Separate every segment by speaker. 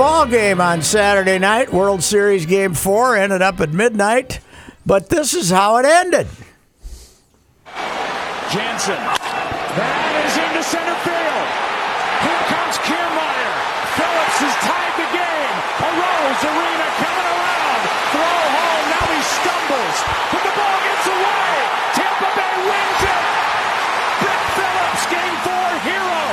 Speaker 1: ball game on Saturday night. World Series Game Four ended up at midnight, but this is how it ended.
Speaker 2: Jansen. That is into center field. Here comes Kiermaier. Phillips has tied the game. Arozarena coming around. Throw home. Now he stumbles. But the ball gets away. Tampa Bay wins it. Brett Phillips, game four hero.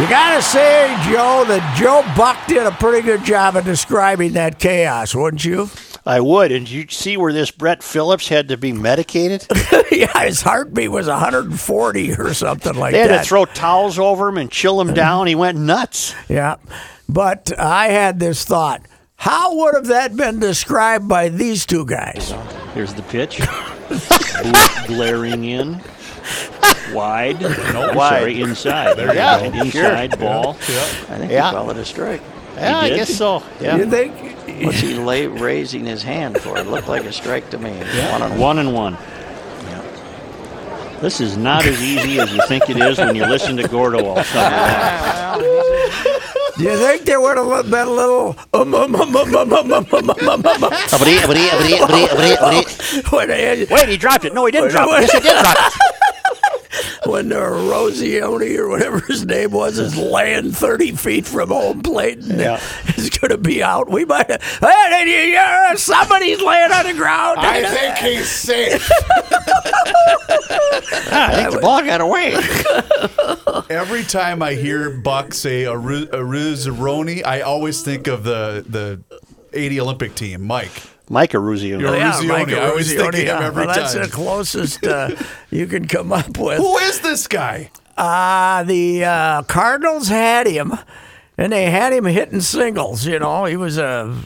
Speaker 1: You gotta say, Joe, that Joe Buck did a pretty good job of describing that chaos, wouldn't you?
Speaker 3: I would. And you see where this Brett Phillips had to be medicated?
Speaker 1: yeah, his heartbeat was 140 or something like that.
Speaker 3: They had
Speaker 1: that.
Speaker 3: to throw towels over him and chill him down. He went nuts.
Speaker 1: Yeah. But I had this thought. How would have that been described by these two guys?
Speaker 3: Here's the pitch. Glaring in wide. No,
Speaker 4: wide.
Speaker 3: sorry, inside. There
Speaker 4: yeah,
Speaker 3: you go. Inside sure. ball. Yeah.
Speaker 4: I think
Speaker 3: yeah.
Speaker 4: he called it a strike.
Speaker 3: Yeah, I guess so. Yeah.
Speaker 1: You think?
Speaker 4: What's he lay, raising his hand for? It looked like a strike to me. Yeah. One, and
Speaker 3: one. one and one. Yeah. This is not as easy as you think it is when you listen to Gordo all summer
Speaker 1: Do you think there would have been a little
Speaker 3: Wait, he dropped it. No, he didn't drop it. Yes, he did drop it
Speaker 1: when uh, Rosioni or whatever his name was is laying 30 feet from home plate and
Speaker 3: Yeah.
Speaker 1: is going to be out. We might have, hey, somebody's laying on the ground.
Speaker 5: I think he's safe.
Speaker 3: Ah, I think the ball got away.
Speaker 5: Every time I hear Buck say Aru- Aruzaroni, I always think of the the 80 Olympic team, Mike.
Speaker 3: Mike Aruzio.
Speaker 5: You're-
Speaker 1: yeah,
Speaker 5: Ruzioni.
Speaker 1: Mike
Speaker 5: I always think of him
Speaker 1: yeah.
Speaker 5: every
Speaker 1: well, that's the closest uh, you can come up with.
Speaker 5: Who is this guy?
Speaker 1: Uh, the uh, Cardinals had him, and they had him hitting singles. You know, he was a,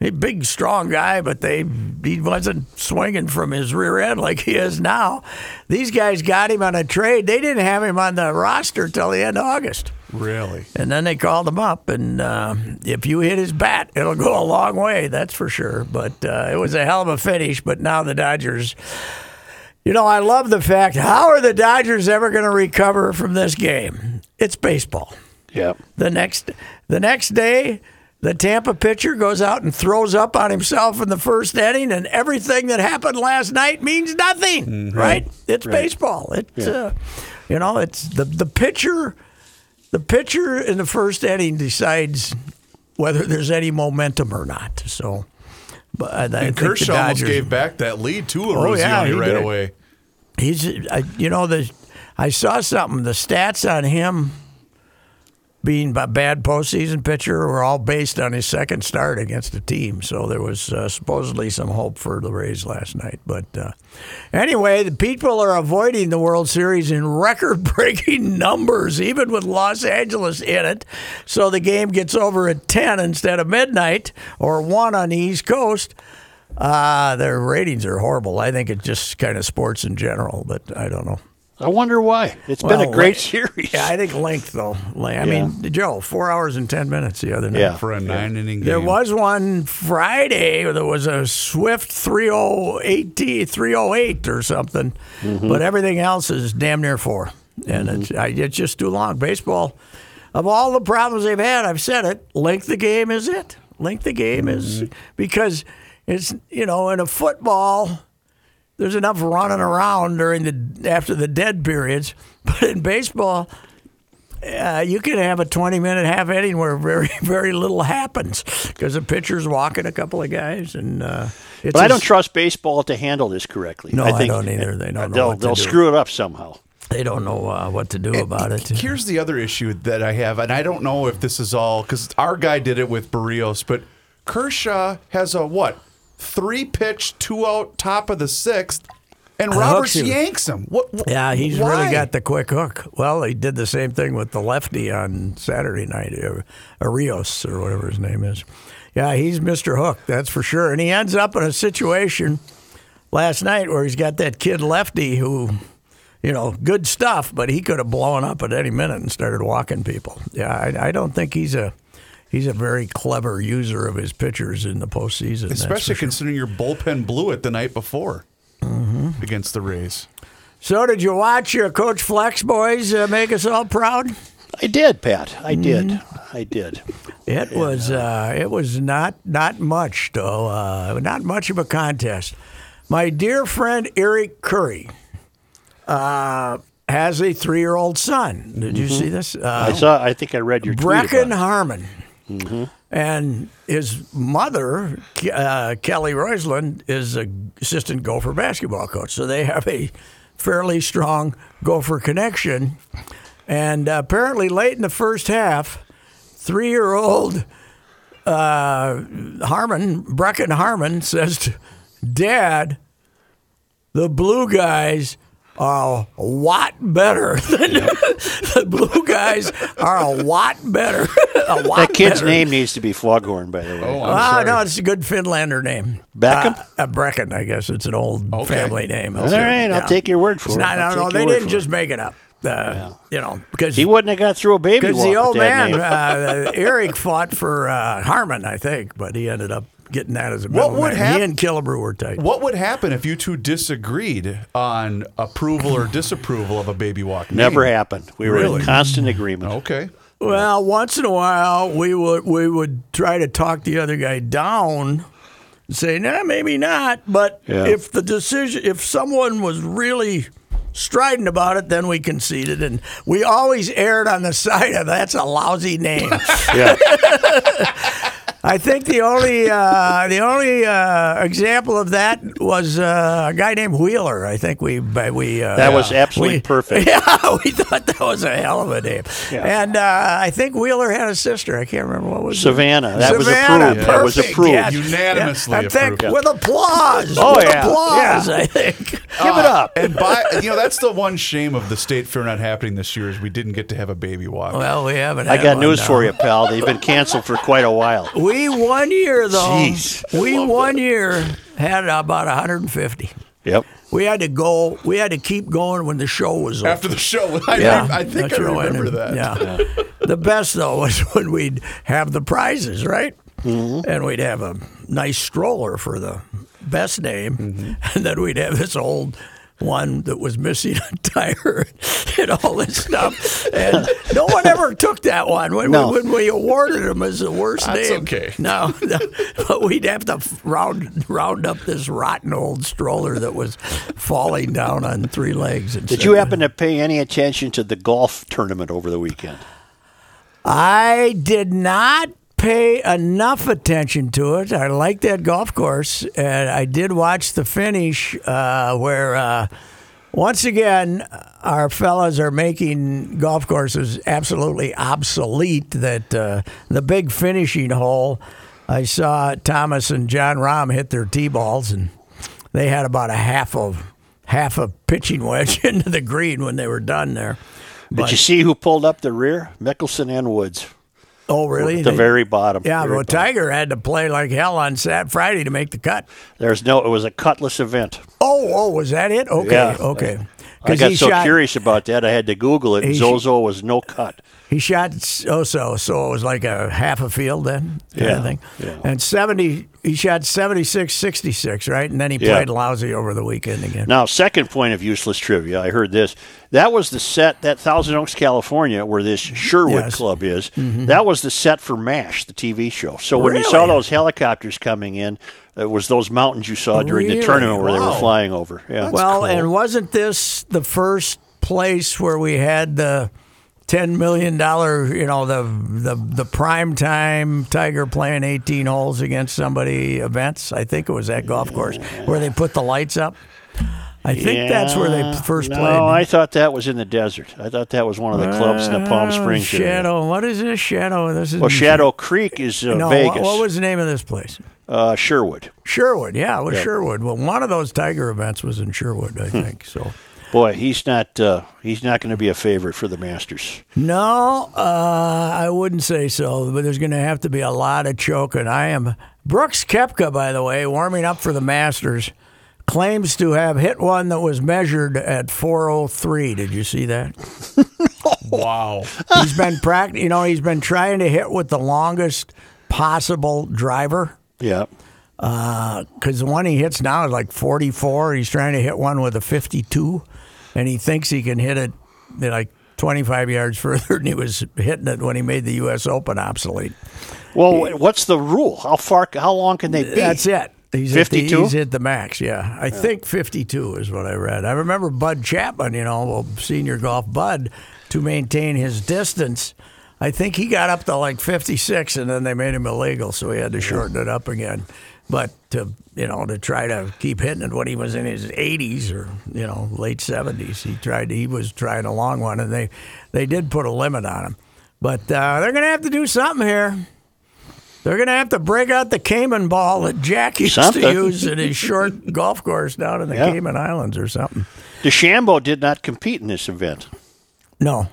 Speaker 1: a big, strong guy, but they he wasn't swinging from his rear end like he is now. These guys got him on a trade. They didn't have him on the roster till the end of August.
Speaker 5: Really?
Speaker 1: And then they called him up, and uh, if you hit his bat, it'll go a long way, that's for sure. But uh, it was a hell of a finish. But now the Dodgers, you know, I love the fact how are the Dodgers ever going to recover from this game? It's baseball.
Speaker 3: Yeah.
Speaker 1: The next, the next day, the Tampa pitcher goes out and throws up on himself in the first inning, and everything that happened last night means nothing, right? It's baseball. It's, uh, you know, it's the the pitcher. The pitcher in the first inning decides whether there's any momentum or not. So, but I, I
Speaker 5: And
Speaker 1: think the
Speaker 5: almost
Speaker 1: Dodgers-
Speaker 5: gave back that lead to
Speaker 1: Oh, yeah,
Speaker 5: right
Speaker 1: did.
Speaker 5: away.
Speaker 1: He's, I, you know, the I saw something. The stats on him being a bad postseason pitcher were all based on his second start against the team. So there was uh, supposedly some hope for the Rays last night. But uh, anyway, the people are avoiding the World Series in record-breaking numbers, even with Los Angeles in it. So the game gets over at ten instead of midnight or one on the East Coast. Uh, their ratings are horrible. I think it's just kind of sports in general, but I don't know.
Speaker 3: I wonder why. It's been a great
Speaker 1: le-
Speaker 3: series.
Speaker 1: Yeah, I think length though. Le- I mean, Joe, four hours and ten minutes the other night.
Speaker 3: Yeah.
Speaker 5: For a nine inning game.
Speaker 1: There was one Friday. There was a swift 308, 308 or something,
Speaker 3: Mm-hmm.
Speaker 1: but everything else is damn near four, and it's I, it's just too long. Baseball, of all the problems they've had, I've said it. Length of game is it. Length of game is
Speaker 3: Mm-hmm.
Speaker 1: because it's you know in a football there's enough running around during the after the dead periods, but in baseball, uh, you can have a 20 minute half inning where very very little happens because the pitcher's walking a couple of guys and. Uh, it's
Speaker 3: But I
Speaker 1: a-
Speaker 3: don't trust baseball to handle this correctly.
Speaker 1: No,
Speaker 3: I,
Speaker 1: I don't either. They don't know
Speaker 3: They'll,
Speaker 1: what
Speaker 3: they'll
Speaker 1: do.
Speaker 3: screw it up somehow.
Speaker 1: They don't know uh, what to do about it.
Speaker 5: Here's the other issue that I have, and I don't know if this is all because our guy did it with Berrios, but Kershaw has a what? Three pitch, two out, top of the sixth, and Roberts yanks him. What? wh-
Speaker 1: Yeah, he's
Speaker 5: why?
Speaker 1: really got the quick hook. Well, he did the same thing with the lefty on Saturday night, uh, Arios or whatever his name is. Yeah, he's Mr. Hook, that's for sure. And he ends up in a situation last night where he's got that kid lefty who, you know, good stuff, but he could have blown up at any minute and started walking people. Yeah, I, I don't think he's a he's a very clever user of his pitchers in the postseason. that's for
Speaker 5: Especially
Speaker 1: sure.
Speaker 5: considering your bullpen blew it the night before
Speaker 1: Mm-hmm.
Speaker 5: against the Rays.
Speaker 1: So, did you watch your Coach Fleck's boys uh, make us all proud?
Speaker 6: I did, Pat. I did.
Speaker 1: Mm-hmm.
Speaker 6: I did.
Speaker 1: It was uh, it was not not much though, uh, not much of a contest. My dear friend Eric Curry uh, has a three year old son. Did you see this? Uh,
Speaker 6: I saw. I think I read your.
Speaker 1: Brecken
Speaker 6: about
Speaker 1: Harmon. And his mother, uh, Kelly Roysland, is a assistant Gopher basketball coach. So they have a fairly strong Gopher connection. And apparently, late in the first half, three year old uh, Harmon, Brecken Harmon, says to Dad, the blue guys are a lot better than the blue guys are a lot better. a lot
Speaker 6: That kid's
Speaker 1: better.
Speaker 6: name needs to be Foghorn, by the way.
Speaker 5: Oh, I'm
Speaker 1: Ah,
Speaker 5: sorry.
Speaker 1: no, it's a good Finlander name.
Speaker 6: Beckham?
Speaker 1: Uh, uh, Brecken, I guess. It's an old
Speaker 5: Okay.
Speaker 1: family name.
Speaker 6: All right, I'll take your word for
Speaker 1: It's
Speaker 6: it.
Speaker 1: not,
Speaker 6: I'll
Speaker 1: no, no, they didn't just
Speaker 6: it.
Speaker 1: make it up. Uh, You know, because
Speaker 6: He wouldn't have got through a baby
Speaker 1: because the old man, uh, Eric, fought for uh, Harmon, I think, but he ended up getting that as a
Speaker 5: What
Speaker 1: middle
Speaker 5: would
Speaker 1: name.
Speaker 5: hap-
Speaker 1: He and Killebrew were tight.
Speaker 5: What would happen if you two disagreed on approval or disapproval of a baby walk? name?
Speaker 6: Never happened. We were
Speaker 5: Really?
Speaker 6: in constant agreement.
Speaker 5: Okay.
Speaker 1: Well, once in a while, we would we would try to talk the other guy down, say, "Nah, maybe not." But
Speaker 6: Yeah.
Speaker 1: if the decision, if someone was really strident about it, then we conceded, and we always erred on the side of that's a lousy name.
Speaker 6: Yeah.
Speaker 1: I think the only uh, the only uh, example of that was uh, a guy named Wheeler. I think we we uh,
Speaker 6: That was absolutely
Speaker 1: we-
Speaker 6: perfect.
Speaker 1: Yeah, we thought that was a hell of a name.
Speaker 6: Yeah.
Speaker 1: And uh, I think Wheeler had a sister. I can't remember what was it.
Speaker 6: Savannah. That was
Speaker 1: Savannah,
Speaker 6: approved. That was approved.
Speaker 1: yes.
Speaker 5: Unanimously
Speaker 1: Yeah, I think
Speaker 5: approved.
Speaker 1: with applause.
Speaker 6: Oh,
Speaker 1: with
Speaker 6: yeah.
Speaker 1: applause.
Speaker 6: Yeah.
Speaker 1: I think.
Speaker 6: Give it up.
Speaker 5: And by you know that's the one shame of the state fair not happening this year is we didn't get to have a baby walk.
Speaker 1: Well, we haven't.
Speaker 6: I got
Speaker 1: one
Speaker 6: news
Speaker 1: now.
Speaker 6: for you, pal. They've been canceled for quite a while.
Speaker 1: We one year though.
Speaker 6: Jeez.
Speaker 1: We one year had about 150.
Speaker 6: Yep.
Speaker 1: We had to go. We had to keep going when the show was over.
Speaker 5: After the show, I,
Speaker 6: Yeah.
Speaker 5: I, I think
Speaker 1: That's
Speaker 5: I remember that.
Speaker 1: Yeah. the best though was when we'd have the prizes, right?
Speaker 5: Mm-hmm.
Speaker 1: And we'd have a nice stroller for the best name,
Speaker 5: Mm-hmm.
Speaker 1: and then we'd have this old one that was missing a tire and all this stuff. And no one ever took that one when,
Speaker 6: No.
Speaker 1: we, when we awarded them as the worst
Speaker 5: That's
Speaker 1: name.
Speaker 5: okay.
Speaker 1: No, no, but we'd have to round round up this rotten old stroller that was falling down on three legs.
Speaker 6: Did you happen to pay any attention to the golf tournament over the weekend?
Speaker 1: I did not pay enough attention to it. I like that golf course, and I did watch the finish uh, where. Uh, once again, our fellas are making golf courses absolutely obsolete. That uh, the big finishing hole, I saw Thomas and Jon Rahm hit their tee balls, and they had about a half of half a pitching wedge into the green when they were done there.
Speaker 6: Did you see who pulled up the rear? Mickelson and Woods.
Speaker 1: Oh, really?
Speaker 6: At the
Speaker 1: They-
Speaker 6: very bottom.
Speaker 1: Yeah,
Speaker 6: Very
Speaker 1: but
Speaker 6: bottom.
Speaker 1: Tiger had to play like hell on Sat Friday to make the cut.
Speaker 6: There's no. It was a cutless event.
Speaker 1: Oh, oh, was that it? Okay,
Speaker 6: Yeah.
Speaker 1: okay.
Speaker 6: I got so
Speaker 1: shot,
Speaker 6: curious about that, I had to Google it. and Zozo was no cut.
Speaker 1: He shot oh so so it was like a half a field then, kind
Speaker 6: Yeah,
Speaker 1: of thing.
Speaker 6: yeah.
Speaker 1: And seventy, he shot 76, 66, right? And then he
Speaker 6: Yeah.
Speaker 1: played lousy over the weekend again.
Speaker 6: Now, second point of useless trivia, I heard this. That was the set, that Thousand Oaks, California, where this mm-hmm. Sherwood
Speaker 1: Yes.
Speaker 6: Club is. Mm-hmm. That was the set for MASH, the TV show. So when you saw those helicopters coming in, it was those mountains you saw during
Speaker 1: Really?
Speaker 6: the tournament where they were flying over. Yeah.
Speaker 1: well, and wasn't this the first place where we had the ten million dollar, you know, the the the prime time Tiger playing eighteen holes against somebody events? I think it was that golf course where they put the lights up. I think that's where they
Speaker 6: Yeah.
Speaker 1: first
Speaker 6: no,
Speaker 1: played.
Speaker 6: I thought that was in the desert. I thought that was one of the clubs in the Palm
Speaker 1: Uh,
Speaker 6: Springs area.
Speaker 1: Shadow. What is this Shadow? This is
Speaker 6: Well, Shadow Creek is uh,
Speaker 1: No,
Speaker 6: Vegas.
Speaker 1: what, what was the name of this place?
Speaker 6: Uh, Sherwood?
Speaker 1: Sherwood. Yeah, it was
Speaker 6: Yeah.
Speaker 1: Sherwood. Well, one of those Tiger events was in Sherwood,
Speaker 6: Hmm.
Speaker 1: I think. So.
Speaker 6: Boy, he's not. Uh, he's not going to be a favorite for the Masters.
Speaker 1: No, uh, I wouldn't say so, but there's going to have to be a lot of choking. I am Brooks Koepka, by the way, warming up for the Masters, claims to have hit one that was measured at 403. Did you see that?
Speaker 5: Wow.
Speaker 1: He's been pract- you know, he's been trying to hit with the longest possible driver.
Speaker 6: Yeah.
Speaker 1: Uh, because the one he hits now is like 44. He's trying to hit one with a 52, and he thinks he can hit it like 25 yards further than he was hitting it when he made the U.S. Open obsolete.
Speaker 6: Well, what's the rule? How far? How long can they be?
Speaker 1: That's it. He's at the-
Speaker 6: 52?
Speaker 1: he's hit the max, yeah. I think 52 is what I read. I remember Bud Chapman, you know, senior golf Bud, to maintain his distance. I think he got up to like 56, and then they made him illegal, so he had to shorten it up again. But to you know to try to keep hitting it when he was in his 80s or you know late 70s, he tried. He was trying a long one, and they they did put a limit on him. But uh, they're going to have to do something here. They're going to have to break out the Cayman ball that Jack used to use at his short golf course down in the
Speaker 6: Yeah.
Speaker 1: Cayman Islands or something.
Speaker 6: DeChambeau did not compete in this event.
Speaker 1: No.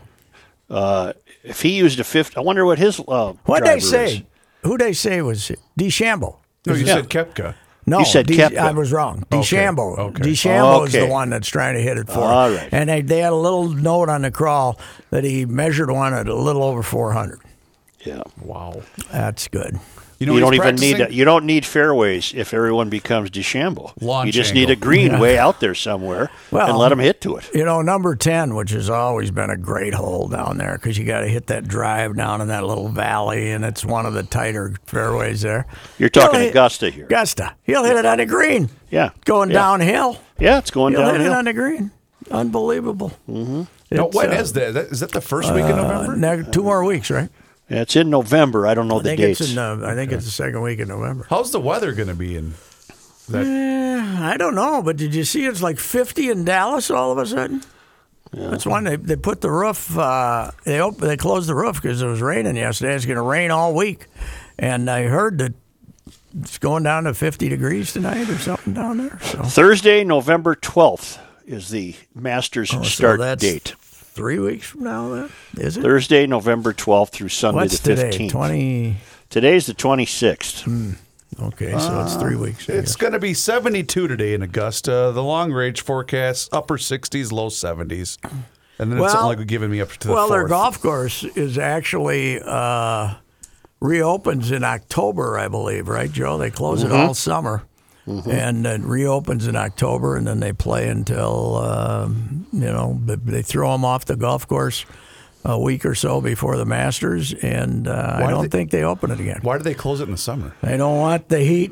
Speaker 6: If he used a fifth, I wonder what his uh,
Speaker 1: What they say?
Speaker 6: is.
Speaker 1: Who they say was DeChambeau?
Speaker 5: No, you
Speaker 6: Yeah.
Speaker 5: said Koepka.
Speaker 1: No,
Speaker 6: You said
Speaker 1: De-
Speaker 6: Koepka.
Speaker 1: I was wrong. DeChambeau.
Speaker 5: okay.
Speaker 1: DeChambeau is
Speaker 6: Okay.
Speaker 1: the one that's trying to hit it for.
Speaker 6: All
Speaker 1: him.
Speaker 6: right.
Speaker 1: And they, they had a little note on the crawl that he measured one at a little over 400.
Speaker 6: Yeah.
Speaker 5: Wow.
Speaker 1: That's good.
Speaker 5: You know
Speaker 6: You don't
Speaker 5: he's
Speaker 6: even need
Speaker 5: practicing?
Speaker 6: you don't need fairways if everyone becomes DeChambeau.
Speaker 5: Launch
Speaker 6: you just
Speaker 5: angle.
Speaker 6: need a green way out there somewhere
Speaker 1: Well,
Speaker 6: and let them hit to it.
Speaker 1: You know, number 10, which has always been a great hole down there because you got to hit that drive down in that little valley, and it's one of the tighter fairways there.
Speaker 6: You're talking
Speaker 1: He'll hit-
Speaker 6: Augusta here.
Speaker 1: Augusta. He'll hit it on the green.
Speaker 6: Yeah.
Speaker 1: Going
Speaker 6: yeah.
Speaker 1: downhill.
Speaker 6: Yeah, it's going
Speaker 1: He'll hit it on the green. Unbelievable. Mm-hmm.
Speaker 5: No, when is that? That- Is that the first week in November?
Speaker 1: two more weeks, right?
Speaker 6: Yeah, it's in November. I don't know
Speaker 1: I
Speaker 6: the
Speaker 1: think
Speaker 6: dates.
Speaker 1: it's in. Uh, I think it's the second week in November.
Speaker 5: How's the weather going to be in that?
Speaker 1: Eh, I don't know, but did you see it's like 50 in Dallas all of a sudden? That's one they they put the roof. Uh, they op- they closed the roof because it was raining yesterday. It's going to rain all week, and I heard that it's going down to 50 degrees tonight or something down there. So,
Speaker 6: Thursday, November 12th is the Masters
Speaker 1: Oh,
Speaker 6: start
Speaker 1: that's
Speaker 6: date.
Speaker 1: Three weeks from now. Then is it?
Speaker 6: Thursday, November 12th through Sunday
Speaker 1: What's
Speaker 6: the
Speaker 1: today?
Speaker 6: 15th.
Speaker 1: 20.
Speaker 6: Today's the 26th.
Speaker 1: Okay, so it's three weeks. I
Speaker 5: It's going to be 72 today in Augusta. The long range forecast upper 60s, low 70s. And then it's
Speaker 1: Well-
Speaker 5: only giving me up to the
Speaker 1: well, their golf course is actually uh, reopens in October, I believe, right, Joe? They close
Speaker 5: Mm-hmm.
Speaker 1: it all summer, and it reopens in October, and then they play until um, you know they- throw them off the golf course a week or so before the Masters, and uh, I
Speaker 5: Do
Speaker 1: don't
Speaker 5: they-
Speaker 1: think they open it again.
Speaker 5: Why do they close it in the summer?
Speaker 1: They don't want the heat.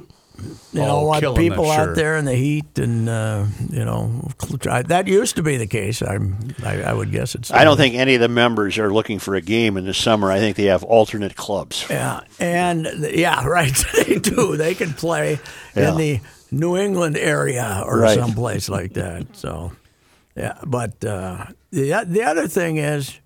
Speaker 1: You
Speaker 5: Oh,
Speaker 1: don't want
Speaker 5: kill 'em,
Speaker 1: people
Speaker 5: that's
Speaker 1: out
Speaker 5: sure.
Speaker 1: there in the heat, and uh, you know I, that used to be the case. I'm, I, I would guess it's.
Speaker 6: I don't think any of the members are looking for a game in the summer. I think they have alternate clubs.
Speaker 1: Yeah, and yeah, right. they do. They can play
Speaker 6: Yeah.
Speaker 1: in the New England area or
Speaker 6: Right.
Speaker 1: someplace like that. So, yeah. But uh, the the other thing is,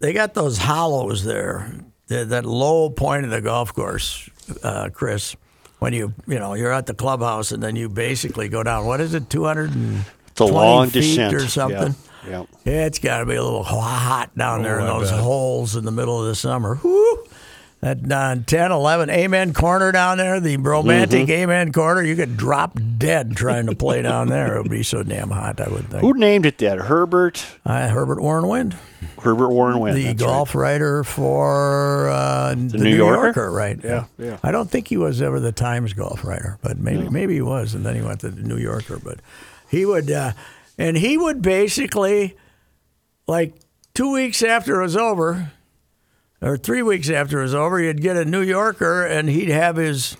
Speaker 1: they got those hollows there. That that low point of the golf course, uh, Chris. When you you know you're at the clubhouse and then you basically go down. What is it? Two hundred and
Speaker 6: It's a long
Speaker 1: feet
Speaker 6: descent
Speaker 1: or something.
Speaker 6: Yeah.
Speaker 1: Yeah, it's got to be a little hot down oh, there in
Speaker 5: Oh, I
Speaker 1: those
Speaker 5: bet.
Speaker 1: holes in the middle of the summer. Whoo! That uh, 10, 11, Amen Corner down there, the romantic
Speaker 6: Mm-hmm.
Speaker 1: Amen Corner, you could drop dead trying to play down there. It would be so damn hot, I would think.
Speaker 6: Who named it that? Herbert
Speaker 1: Uh, Herbert Warren Wind,
Speaker 6: Herbert Warren Wynn.
Speaker 1: the golf writer for uh, the,
Speaker 6: New Yorker?
Speaker 1: right?
Speaker 6: Yeah, yeah.
Speaker 1: I don't think he was ever the Times golf writer, but maybe maybe he was, and then he went to the New Yorker. But he would, uh, and he would basically, like two weeks after it was over, or three weeks after it was over, you'd get a New Yorker, and he'd have his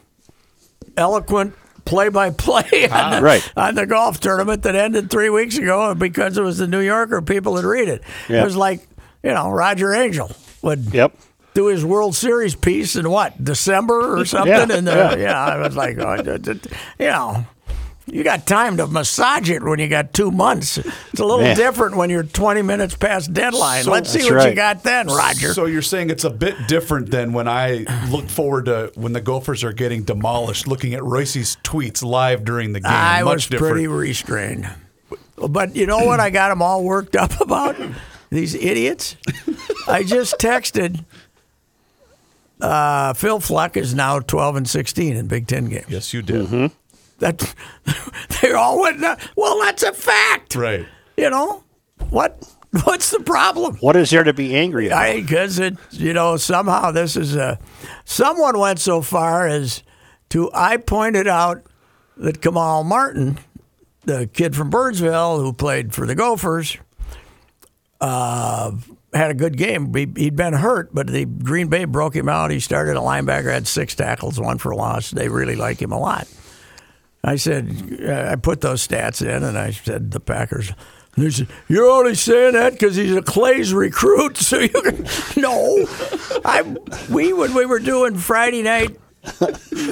Speaker 1: eloquent play-by-play on, the,
Speaker 6: right.
Speaker 1: on the golf tournament that ended three weeks ago, and because it was the New Yorker, people would read it. It was like you know Roger Angell would
Speaker 6: Yep.
Speaker 1: do his World Series piece in what December or something,
Speaker 6: Yeah,
Speaker 1: and uh, yeah. I was like, oh, you know, you got time to massage it when you got two months. It's a little
Speaker 6: Man.
Speaker 1: different when you're 20 minutes past deadline.
Speaker 5: So-
Speaker 1: Let's see
Speaker 6: That's
Speaker 1: what you got then, Roger.
Speaker 5: So you're saying it's a bit different than when I look forward to when the Gophers are getting demolished, looking at Royce's tweets live during the game.
Speaker 1: I
Speaker 5: Much
Speaker 1: was
Speaker 5: different.
Speaker 1: pretty restrained. But you know what I got them all worked up about? These idiots. I just texted. Uh, Phil Fleck is now 12 and 16 in Big Ten games.
Speaker 5: yes, you did.
Speaker 1: Mm-hmm. That they all went. Well, that's a fact.
Speaker 5: Right.
Speaker 1: You know what? What's the problem?
Speaker 6: What is there to be angry about?
Speaker 1: Because it, you know, somehow this is a. Someone went so far as to I pointed out that Kamal Martin, the kid from Burnsville who played for the Gophers, uh, had a good game. He, he'd been hurt, but the Green Bay broke him out. He started a linebacker, had six tackles, one for loss. They really like him a lot. I said, uh, I put those stats in, and I said, the Packers. And he said, You're only saying that because he's a Claeys recruit, so you can. No, I. We when we were doing Friday night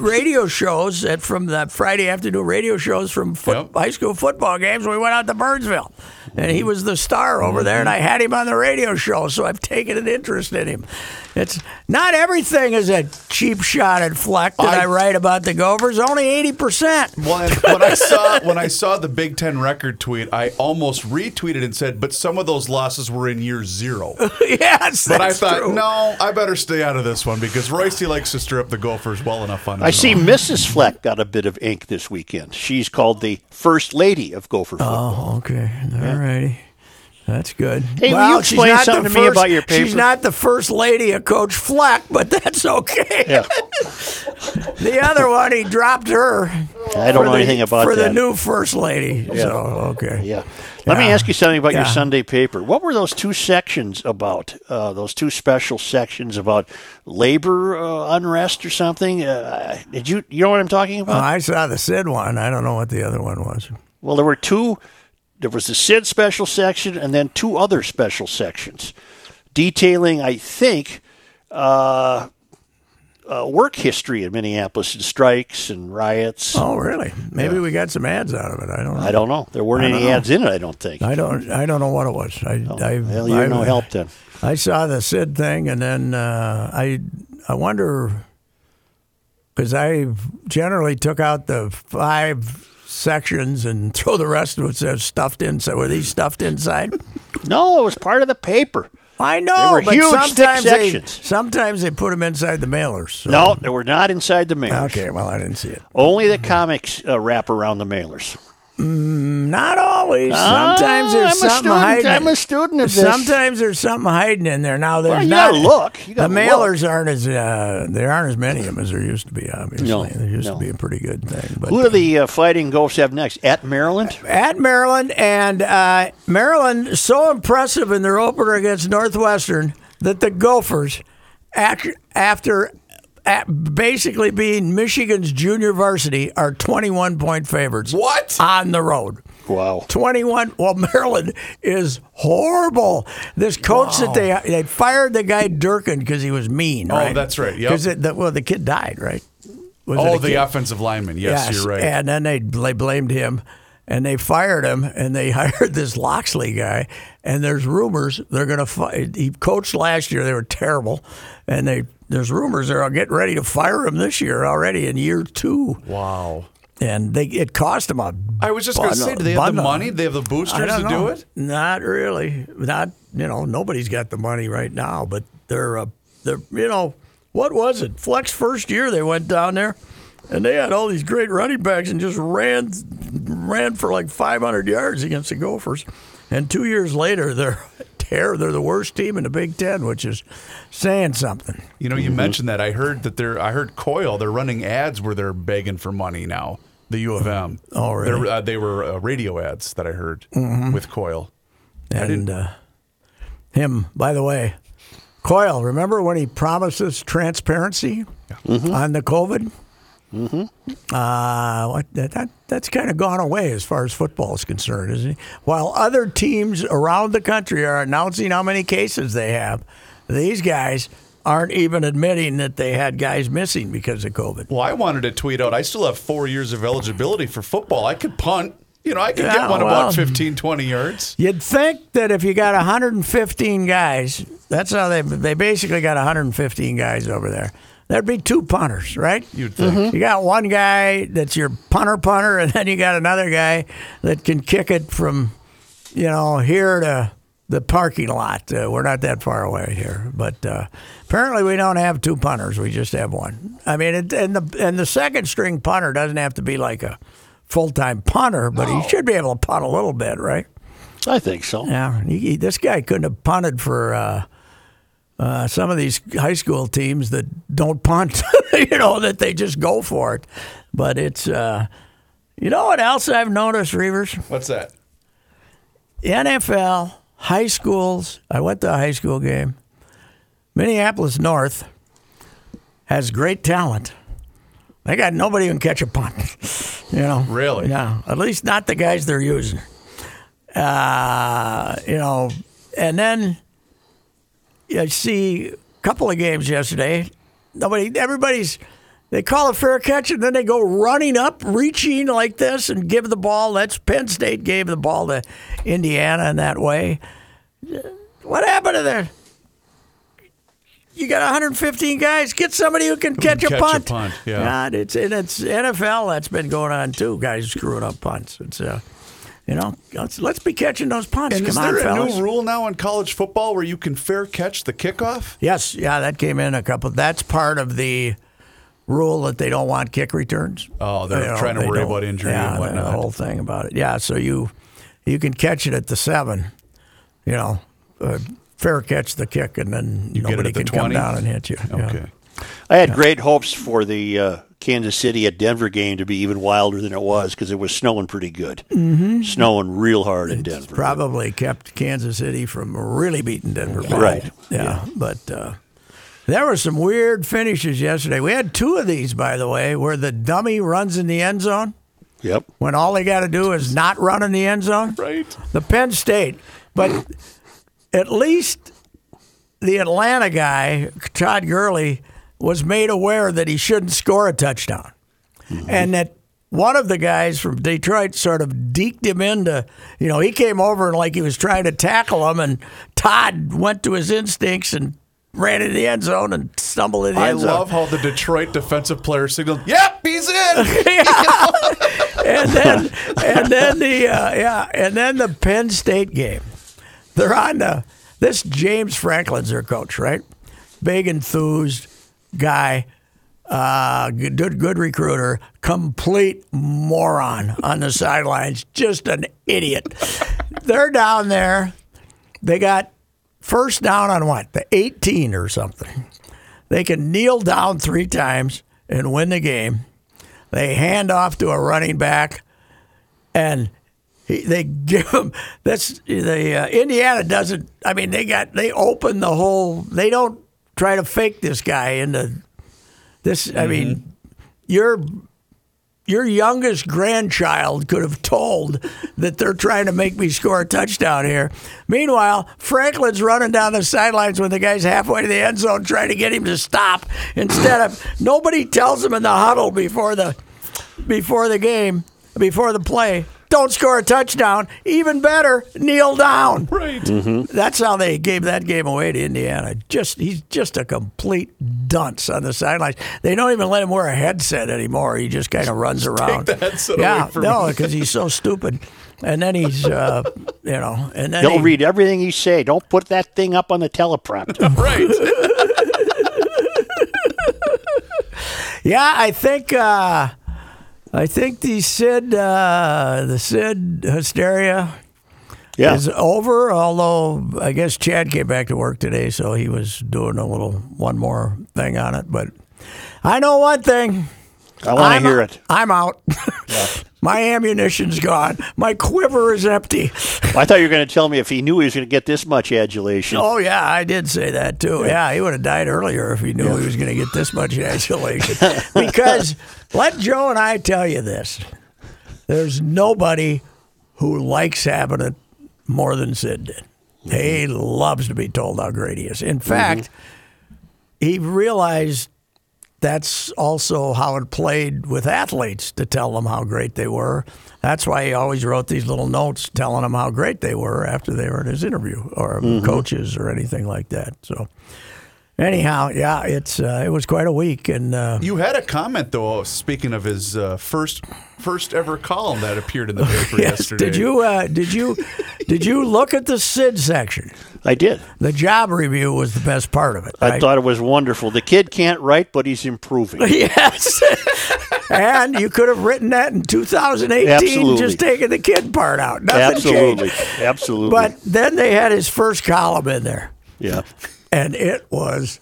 Speaker 1: radio shows at from the Friday afternoon radio shows from foot,
Speaker 5: Yep.
Speaker 1: high school football games. We went out to Burnsville, and he was the star over there, and mm-hmm. I had him on the radio show, so I've taken an interest in him. It's not everything is a cheap shot at Fleck that I,
Speaker 5: I-
Speaker 1: write about the Gophers. Only eighty percent.
Speaker 5: Well, and when I saw when I saw the Big Ten record tweet, I almost retweeted and said, "But some of those losses were in year zero.
Speaker 1: yes,
Speaker 5: But I thought,
Speaker 1: true.
Speaker 5: no, I better stay out of this one because Royce likes to stir up the Gophers well enough on.
Speaker 6: I
Speaker 5: his
Speaker 6: see
Speaker 5: own.
Speaker 6: Mrs. Fleck got a bit of ink this weekend. She's called the First Lady of Gopher oh, football.
Speaker 1: Oh, okay. All righty. That's good.
Speaker 6: Hey, will you explain
Speaker 1: not the
Speaker 6: something to me
Speaker 1: first-
Speaker 6: about your paper?
Speaker 1: She's not the first lady of Coach Fleck, but that's okay.
Speaker 6: Yeah.
Speaker 1: The other one, he dropped her.
Speaker 6: I don't
Speaker 1: for
Speaker 6: know
Speaker 1: the-
Speaker 6: anything about
Speaker 1: for
Speaker 6: that.
Speaker 1: the new first lady. So okay.
Speaker 6: Yeah. Let me ask you something about your Sunday paper. What were those two sections about? Uh, those two special sections about labor uh, unrest or something? Uh, did you you know what I'm talking
Speaker 1: Well,
Speaker 6: about?
Speaker 1: I saw the Sid one. I don't know what the other one was.
Speaker 6: well, there were two. There was the Sid special section and then two other special sections detailing, I think, uh, uh, work history in Minneapolis and strikes and riots.
Speaker 1: Oh, really? Maybe we got some ads out of it. I don't know.
Speaker 6: I don't know. There weren't any
Speaker 1: know.
Speaker 6: ads in it. I don't think.
Speaker 1: I don't. I don't know what it was. I. I
Speaker 6: well, you're
Speaker 1: I,
Speaker 6: no help then.
Speaker 1: I saw the Sid thing, and then uh, I I wonder because I generally took out the five sections and throw the rest of it stuffed inside. Were these stuffed inside?
Speaker 6: No, it was part of the paper.
Speaker 1: I know,
Speaker 6: were
Speaker 1: but sometimes they
Speaker 6: sections.
Speaker 1: sometimes they put them inside the mailers. so-
Speaker 6: No, they were not inside the mailers.
Speaker 1: Okay, well I didn't see it.
Speaker 6: Only the comics uh, wrap around the mailers.
Speaker 1: Not always. Sometimes
Speaker 6: Ah,
Speaker 1: there's
Speaker 6: I'm a
Speaker 1: something
Speaker 6: student.
Speaker 1: hiding.
Speaker 6: I'm a student of this.
Speaker 1: Sometimes there's something hiding in there. Now there's
Speaker 6: Well, you
Speaker 1: not.
Speaker 6: gotta look. You
Speaker 1: the
Speaker 6: gotta
Speaker 1: mailers aren't as uh, there aren't as many of them as there used to be. Obviously,
Speaker 6: No,
Speaker 1: there used
Speaker 6: no.
Speaker 1: to be a pretty good thing. But
Speaker 6: Who do the uh, Fighting Ghosts have next? At Maryland?
Speaker 1: at Maryland and uh, Maryland so impressive in their opener against Northwestern that the Gophers, ac- after at basically being Michigan's junior varsity, are 21 point favorites.
Speaker 5: What?
Speaker 1: on the road?
Speaker 6: Wow.
Speaker 1: 21. Well, Maryland is horrible. This coach that they they fired the guy Durkin because he was mean.
Speaker 5: Oh,
Speaker 1: right?
Speaker 5: that's right, yep.
Speaker 1: Because well, the kid died, right? Was
Speaker 5: Oh, the
Speaker 1: kid?
Speaker 5: offensive lineman. Yes, you're right.
Speaker 1: And then they, they blamed him and they fired him and they hired this Locksley guy. And there's rumors they're going to fight. He coached last year. They were terrible. And they there's rumors they're getting ready to fire him this year already in year two.
Speaker 5: wow.
Speaker 1: And they it cost him a.
Speaker 5: I was just going to say, do they have the money? Do they have the boosters to do it?
Speaker 1: Not really. Not you know nobody's got the money right now, but they're uh, they're you know what was it? Fleck's first year they went down there, and they had all these great running backs and just ran ran for like 500 yards against the Gophers, and two years later they're. They're the worst team in the Big Ten, which is saying something.
Speaker 5: You know, you mentioned that. I heard that they're. I heard Coyle. They're running ads where they're begging for money now. The U of M.
Speaker 1: Oh, really? Mm-hmm.
Speaker 5: Uh, they were uh, radio ads that I heard with Coyle.
Speaker 1: And uh, him, by the way, Coyle, remember when he promised us transparency on the COVID? Mm-hmm. Uh, what, that, that, that's kind of gone away as far as football is concerned, isn't it? While other teams around the country are announcing how many cases they have, these guys aren't even admitting that they had guys missing because of COVID.
Speaker 5: Well, I wanted to tweet out. I still have four years of eligibility for football. I could punt. You know, I could
Speaker 1: Yeah,
Speaker 5: get one
Speaker 1: well.
Speaker 5: about 15, 20 yards.
Speaker 1: You'd think that if you got 115 guys, that's how they they basically got 115 guys over there. There'd be two punters, right?
Speaker 5: You'd think. Mm-hmm.
Speaker 1: You got one guy that's your punter punter, and then you got another guy that can kick it from, you know, here to the parking lot. Uh, we're not that far away here, but uh, apparently we don't have two punters. We just have one. I mean, it, and the and the second string punter doesn't have to be like a full time punter, but he should be able to punt a little bit, right?
Speaker 6: I think so.
Speaker 1: Yeah, he, he- this guy couldn't have punted for uh, uh, some of these high school teams that don't punt. you know that they just go for it. But it's uh, you know what else I've noticed, Reavers?
Speaker 5: What's that?
Speaker 1: NFL high schools. I went to a high school game. Minneapolis North has great talent. They got nobody who can catch a punt. You know,
Speaker 5: Really?
Speaker 1: Yeah, at least not the guys they're using. Uh, you know, and then you see a couple of games yesterday. Nobody, everybody's. They call a fair catch and then they go running up, reaching like this, and give the ball. That's Penn State gave the ball to Indiana in that way. What happened to that? You got 115 guys. Get somebody who can catch,
Speaker 5: catch
Speaker 1: a
Speaker 5: a
Speaker 1: punt.
Speaker 5: punt, yeah.
Speaker 1: God, it's and it's NFL. That's been going on too. Guys screwing up punts. It's uh, you know, let's let's be catching those punts.
Speaker 5: And
Speaker 1: Come
Speaker 5: is
Speaker 1: on,
Speaker 5: there a
Speaker 1: fellas.
Speaker 5: new rule now in college football where you can fair catch the kickoff?
Speaker 1: Yes, yeah, that came in a couple. That's part of the rule that they don't want kick returns.
Speaker 5: Oh, they're trying to worry about injury
Speaker 1: yeah,
Speaker 5: and
Speaker 1: the-
Speaker 5: whatnot.
Speaker 1: The whole thing about it. Yeah, so you you can catch it at the seven. You know, uh, fair catch the kick, and then
Speaker 5: You
Speaker 1: nobody
Speaker 5: at the
Speaker 1: can come down and hit you. Yeah.
Speaker 5: Okay.
Speaker 6: I had great hopes for the uh, Kansas City at Denver game to be even wilder than it was because it was snowing pretty good. Mm-hmm. Snowing real hard in Denver.
Speaker 1: Probably kept Kansas City from really beating Denver. bad.
Speaker 6: Right.
Speaker 1: Yeah, but. Uh, there were some weird finishes yesterday. We had two of these, by the way, where the dummy runs in the end zone
Speaker 6: Yep.
Speaker 1: when all they got to do is not run in the end zone.
Speaker 5: Right.
Speaker 1: the Penn State, but at least the Atlanta guy, Todd Gurley, was made aware that he shouldn't score a touchdown, mm-hmm. and that one of the guys from Detroit sort of deked him into, you know, he came over and like he was trying to tackle him, and Todd went to his instincts and ran into the end zone and stumbled in the
Speaker 5: I
Speaker 1: end zone.
Speaker 5: love how the Detroit defensive player signaled, "Yep, he's in."
Speaker 1: and then and then the uh, yeah, and then the Penn State game. They're on the this James Franklin's their coach, right? Big enthused guy, uh, good good recruiter, complete moron on the sidelines, just an idiot. They're down there. They got first down on what the 18 or something. They can kneel down three times and win the game. They hand off to a running back, and he, they give him. That's the uh, Indiana doesn't. I mean, they got they open the whole. They don't try to fake this guy into this. I mean, your your youngest grandchild could have told that they're trying to make me score a touchdown here. Meanwhile, Franklin's running down the sidelines when the guy's halfway to the end zone trying to get him to stop. Instead of nobody tells him in the huddle before the before the game, before the play, don't score a touchdown. Even better, kneel down.
Speaker 5: right.
Speaker 1: That's how they gave that game away to Indiana. Just he's just a complete dunce on the sidelines. They don't even let him wear a headset anymore. He just kind of runs around.
Speaker 5: the headset
Speaker 1: yeah,
Speaker 5: away from
Speaker 1: no, because he's so stupid. And then he's, uh, you know, and then
Speaker 6: They'll
Speaker 1: he-
Speaker 6: read everything you say. Don't put that thing up on the teleprompter.
Speaker 5: Right.
Speaker 1: Yeah, I think uh, I think the Sid uh, the Sid hysteria
Speaker 6: Yeah.
Speaker 1: is over. Although I guess Chad came back to work today, so he was doing a little one more thing on it. But I know one thing.
Speaker 6: I want to hear it.
Speaker 1: I'm out. My ammunition's gone. My quiver is empty.
Speaker 6: I thought you were going to tell me if he knew he was going to get this much adulation.
Speaker 1: Oh yeah, I did say that too. Yeah, he would have died earlier if he knew he was going to get this much adulation. because let Joe and I tell you this: there's nobody who likes having it more than Sid did. Mm-hmm. He loves to be told how great he is. In fact, mm-hmm. he realized that's also how it played with athletes to tell them how great they were. That's why he always wrote these little notes telling them how great they were after they were in his interview or mm-hmm. coaches or anything like that. So, anyhow, yeah, it's uh, it was quite a week, and uh,
Speaker 5: You had a comment though. Speaking of his uh, first first ever column that appeared in the paper
Speaker 1: yes,
Speaker 5: yesterday.
Speaker 1: did you uh, did you did you look at the Sid section?
Speaker 6: I did.
Speaker 1: The job review was the best part of it.
Speaker 6: I
Speaker 1: right?
Speaker 6: thought it was wonderful. The kid can't write, but he's improving.
Speaker 1: Yes. and you could have written that in 2018,
Speaker 6: Absolutely.
Speaker 1: just taking the kid part out. Nothing
Speaker 6: Absolutely.
Speaker 1: changed.
Speaker 6: Absolutely.
Speaker 1: But then they had his first column in there,
Speaker 6: yeah.
Speaker 1: And it was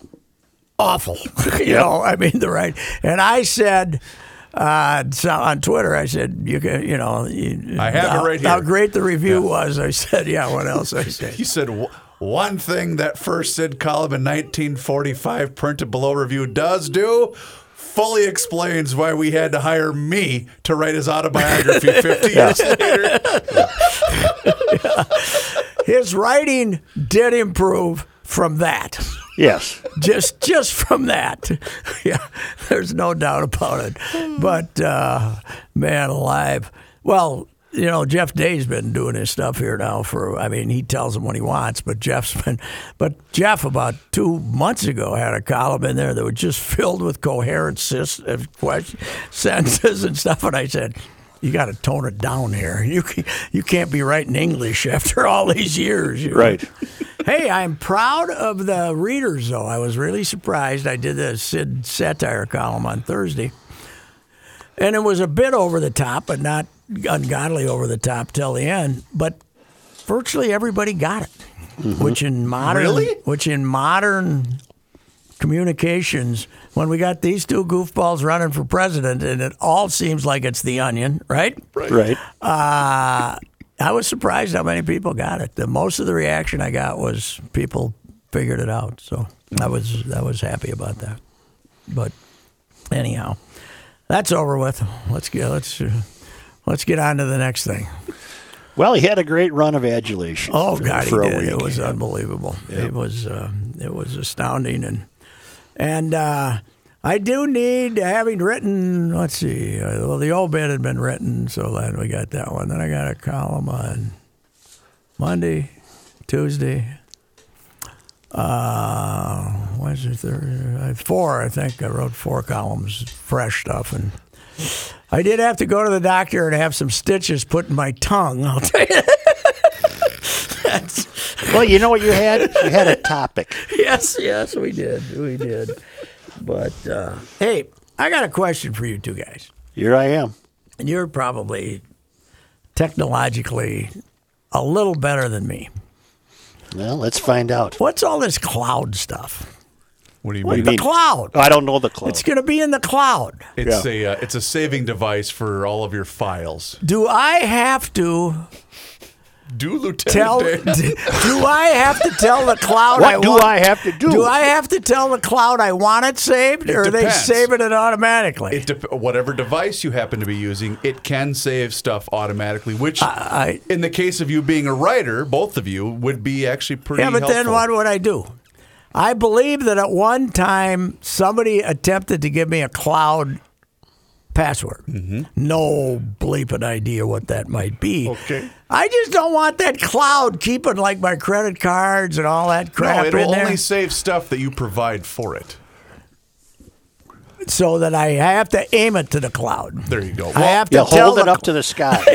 Speaker 1: awful. you know, I mean, the right. And I said, uh, so on Twitter, I said, "You can, you know, you,
Speaker 5: I have it
Speaker 1: how,
Speaker 5: right
Speaker 1: How great the review was." I said, "Yeah." What else? I said,
Speaker 5: He said one thing that first Sid column in 1945 printed below review does do fully explains why we had to hire me to write his autobiography 50 years later.
Speaker 1: his writing did improve from that.
Speaker 6: Yes.
Speaker 1: just just from that. yeah, there's no doubt about it. But uh, man alive. Well, you know, Jeff Day's been doing his stuff here now for I mean, he tells him what he wants, but Jeff's been but Jeff about 2 months ago had a column in there that was just filled with coherent uh, sentences and stuff and I said you got to tone it down here. You you can't be writing English after all these years. you know?
Speaker 6: Right.
Speaker 1: Hey, I'm proud of the readers, though. I was really surprised. I did the Sid satire column on Thursday, and it was a bit over the top, but not ungodly over the top till the end. But virtually everybody got it, mm-hmm. which in modern,
Speaker 5: Really?
Speaker 1: which in modern communications, when we got these two goofballs running for president, and it all seems like it's the Onion, right?
Speaker 6: Right.
Speaker 1: Uh, I was surprised how many people got it. The most of the reaction I got was people figured it out. So I was I was happy about that. But anyhow, that's over with. Let's get let's uh, let's get on to the next thing.
Speaker 6: Well, he had a great run of adulation.
Speaker 1: Oh God, he did. It was unbelievable. It was uh, it was astounding, and and uh, I do need having written. Let's see. Uh, well, the obit had been written, so then we got that one. Then I got a column on Monday, Tuesday. Uh, Wednesday, Thursday, uh, four. I think I wrote four columns, fresh stuff, and I did have to go to the doctor and have some stitches put in my tongue. I'll tell you. That's,
Speaker 6: Well, you know what you had? You had a topic.
Speaker 1: yes, yes, we did. We did. But uh, hey, I got a question for you two guys.
Speaker 6: Here I am.
Speaker 1: And you're probably technologically a little better than me.
Speaker 6: Well, let's find out.
Speaker 1: What's all this cloud stuff?
Speaker 5: What do you
Speaker 1: What
Speaker 5: mean?
Speaker 1: the
Speaker 6: mean?
Speaker 1: cloud?
Speaker 6: I don't know the cloud.
Speaker 1: It's going to be in the cloud.
Speaker 5: It's a uh, it's a saving device for all of your files.
Speaker 1: Do I have to
Speaker 5: Do Lieutenant
Speaker 1: tell?
Speaker 5: Dan.
Speaker 1: do I have to tell the cloud?
Speaker 6: What
Speaker 1: I
Speaker 6: do
Speaker 1: want,
Speaker 6: I have to do?
Speaker 1: Do I have to tell the cloud I want it saved,
Speaker 5: It
Speaker 1: or are they
Speaker 5: depends.
Speaker 1: saving it automatically?
Speaker 5: It dep whatever device you happen to be using, it can save stuff automatically. Which,
Speaker 1: I-
Speaker 5: in the case of you being a writer, both of you would be actually pretty.
Speaker 1: Yeah, but then what would I do? I believe that at one time somebody attempted to give me a cloud password.
Speaker 5: Mm-hmm.
Speaker 1: No bleeping idea what that might be.
Speaker 5: Okay.
Speaker 1: I just don't want that cloud keeping like my credit cards and all that crap
Speaker 5: No, it'll
Speaker 1: in there,
Speaker 5: only save stuff that you provide for it.
Speaker 1: so that I have to aim it to the cloud.
Speaker 5: There you go.
Speaker 1: I have to tell
Speaker 6: hold it
Speaker 1: the
Speaker 6: up to the sky.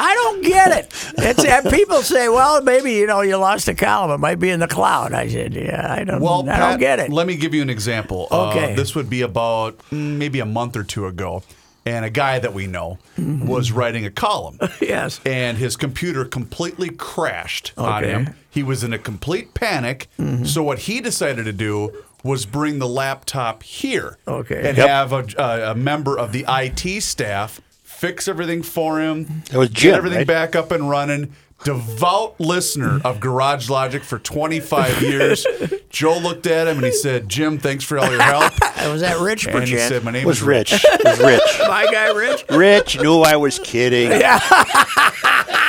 Speaker 1: I don't get it. It's and people say, well, maybe you know you lost a column. It might be in the cloud. I said, yeah, I don't.
Speaker 5: Well,
Speaker 1: I
Speaker 5: Pat,
Speaker 1: don't get it.
Speaker 5: Let me give you an example. Uh,
Speaker 1: Okay.
Speaker 5: this would be about mm, maybe a month or two ago. And a guy that we know
Speaker 1: Mm-hmm.
Speaker 5: was writing a column.
Speaker 1: yes.
Speaker 5: and his computer completely crashed on
Speaker 1: Okay. Mm-hmm.
Speaker 5: him. He was in a complete panic. So what he decided to do was bring the laptop here
Speaker 1: Okay.
Speaker 5: and
Speaker 6: Yep.
Speaker 5: have a, a, a member of the IT staff fix everything for him.
Speaker 6: That was Jim, get
Speaker 5: everything
Speaker 6: right?
Speaker 5: back up and running. Devout listener of Garage Logic for 25 years. Joe looked at him and he said, "Jim, thanks for all your help."
Speaker 1: I Was that Rich
Speaker 5: and he said, "My name
Speaker 6: was
Speaker 5: is
Speaker 6: Rich. was Rich.
Speaker 1: My guy, Rich.
Speaker 6: Rich knew I was kidding.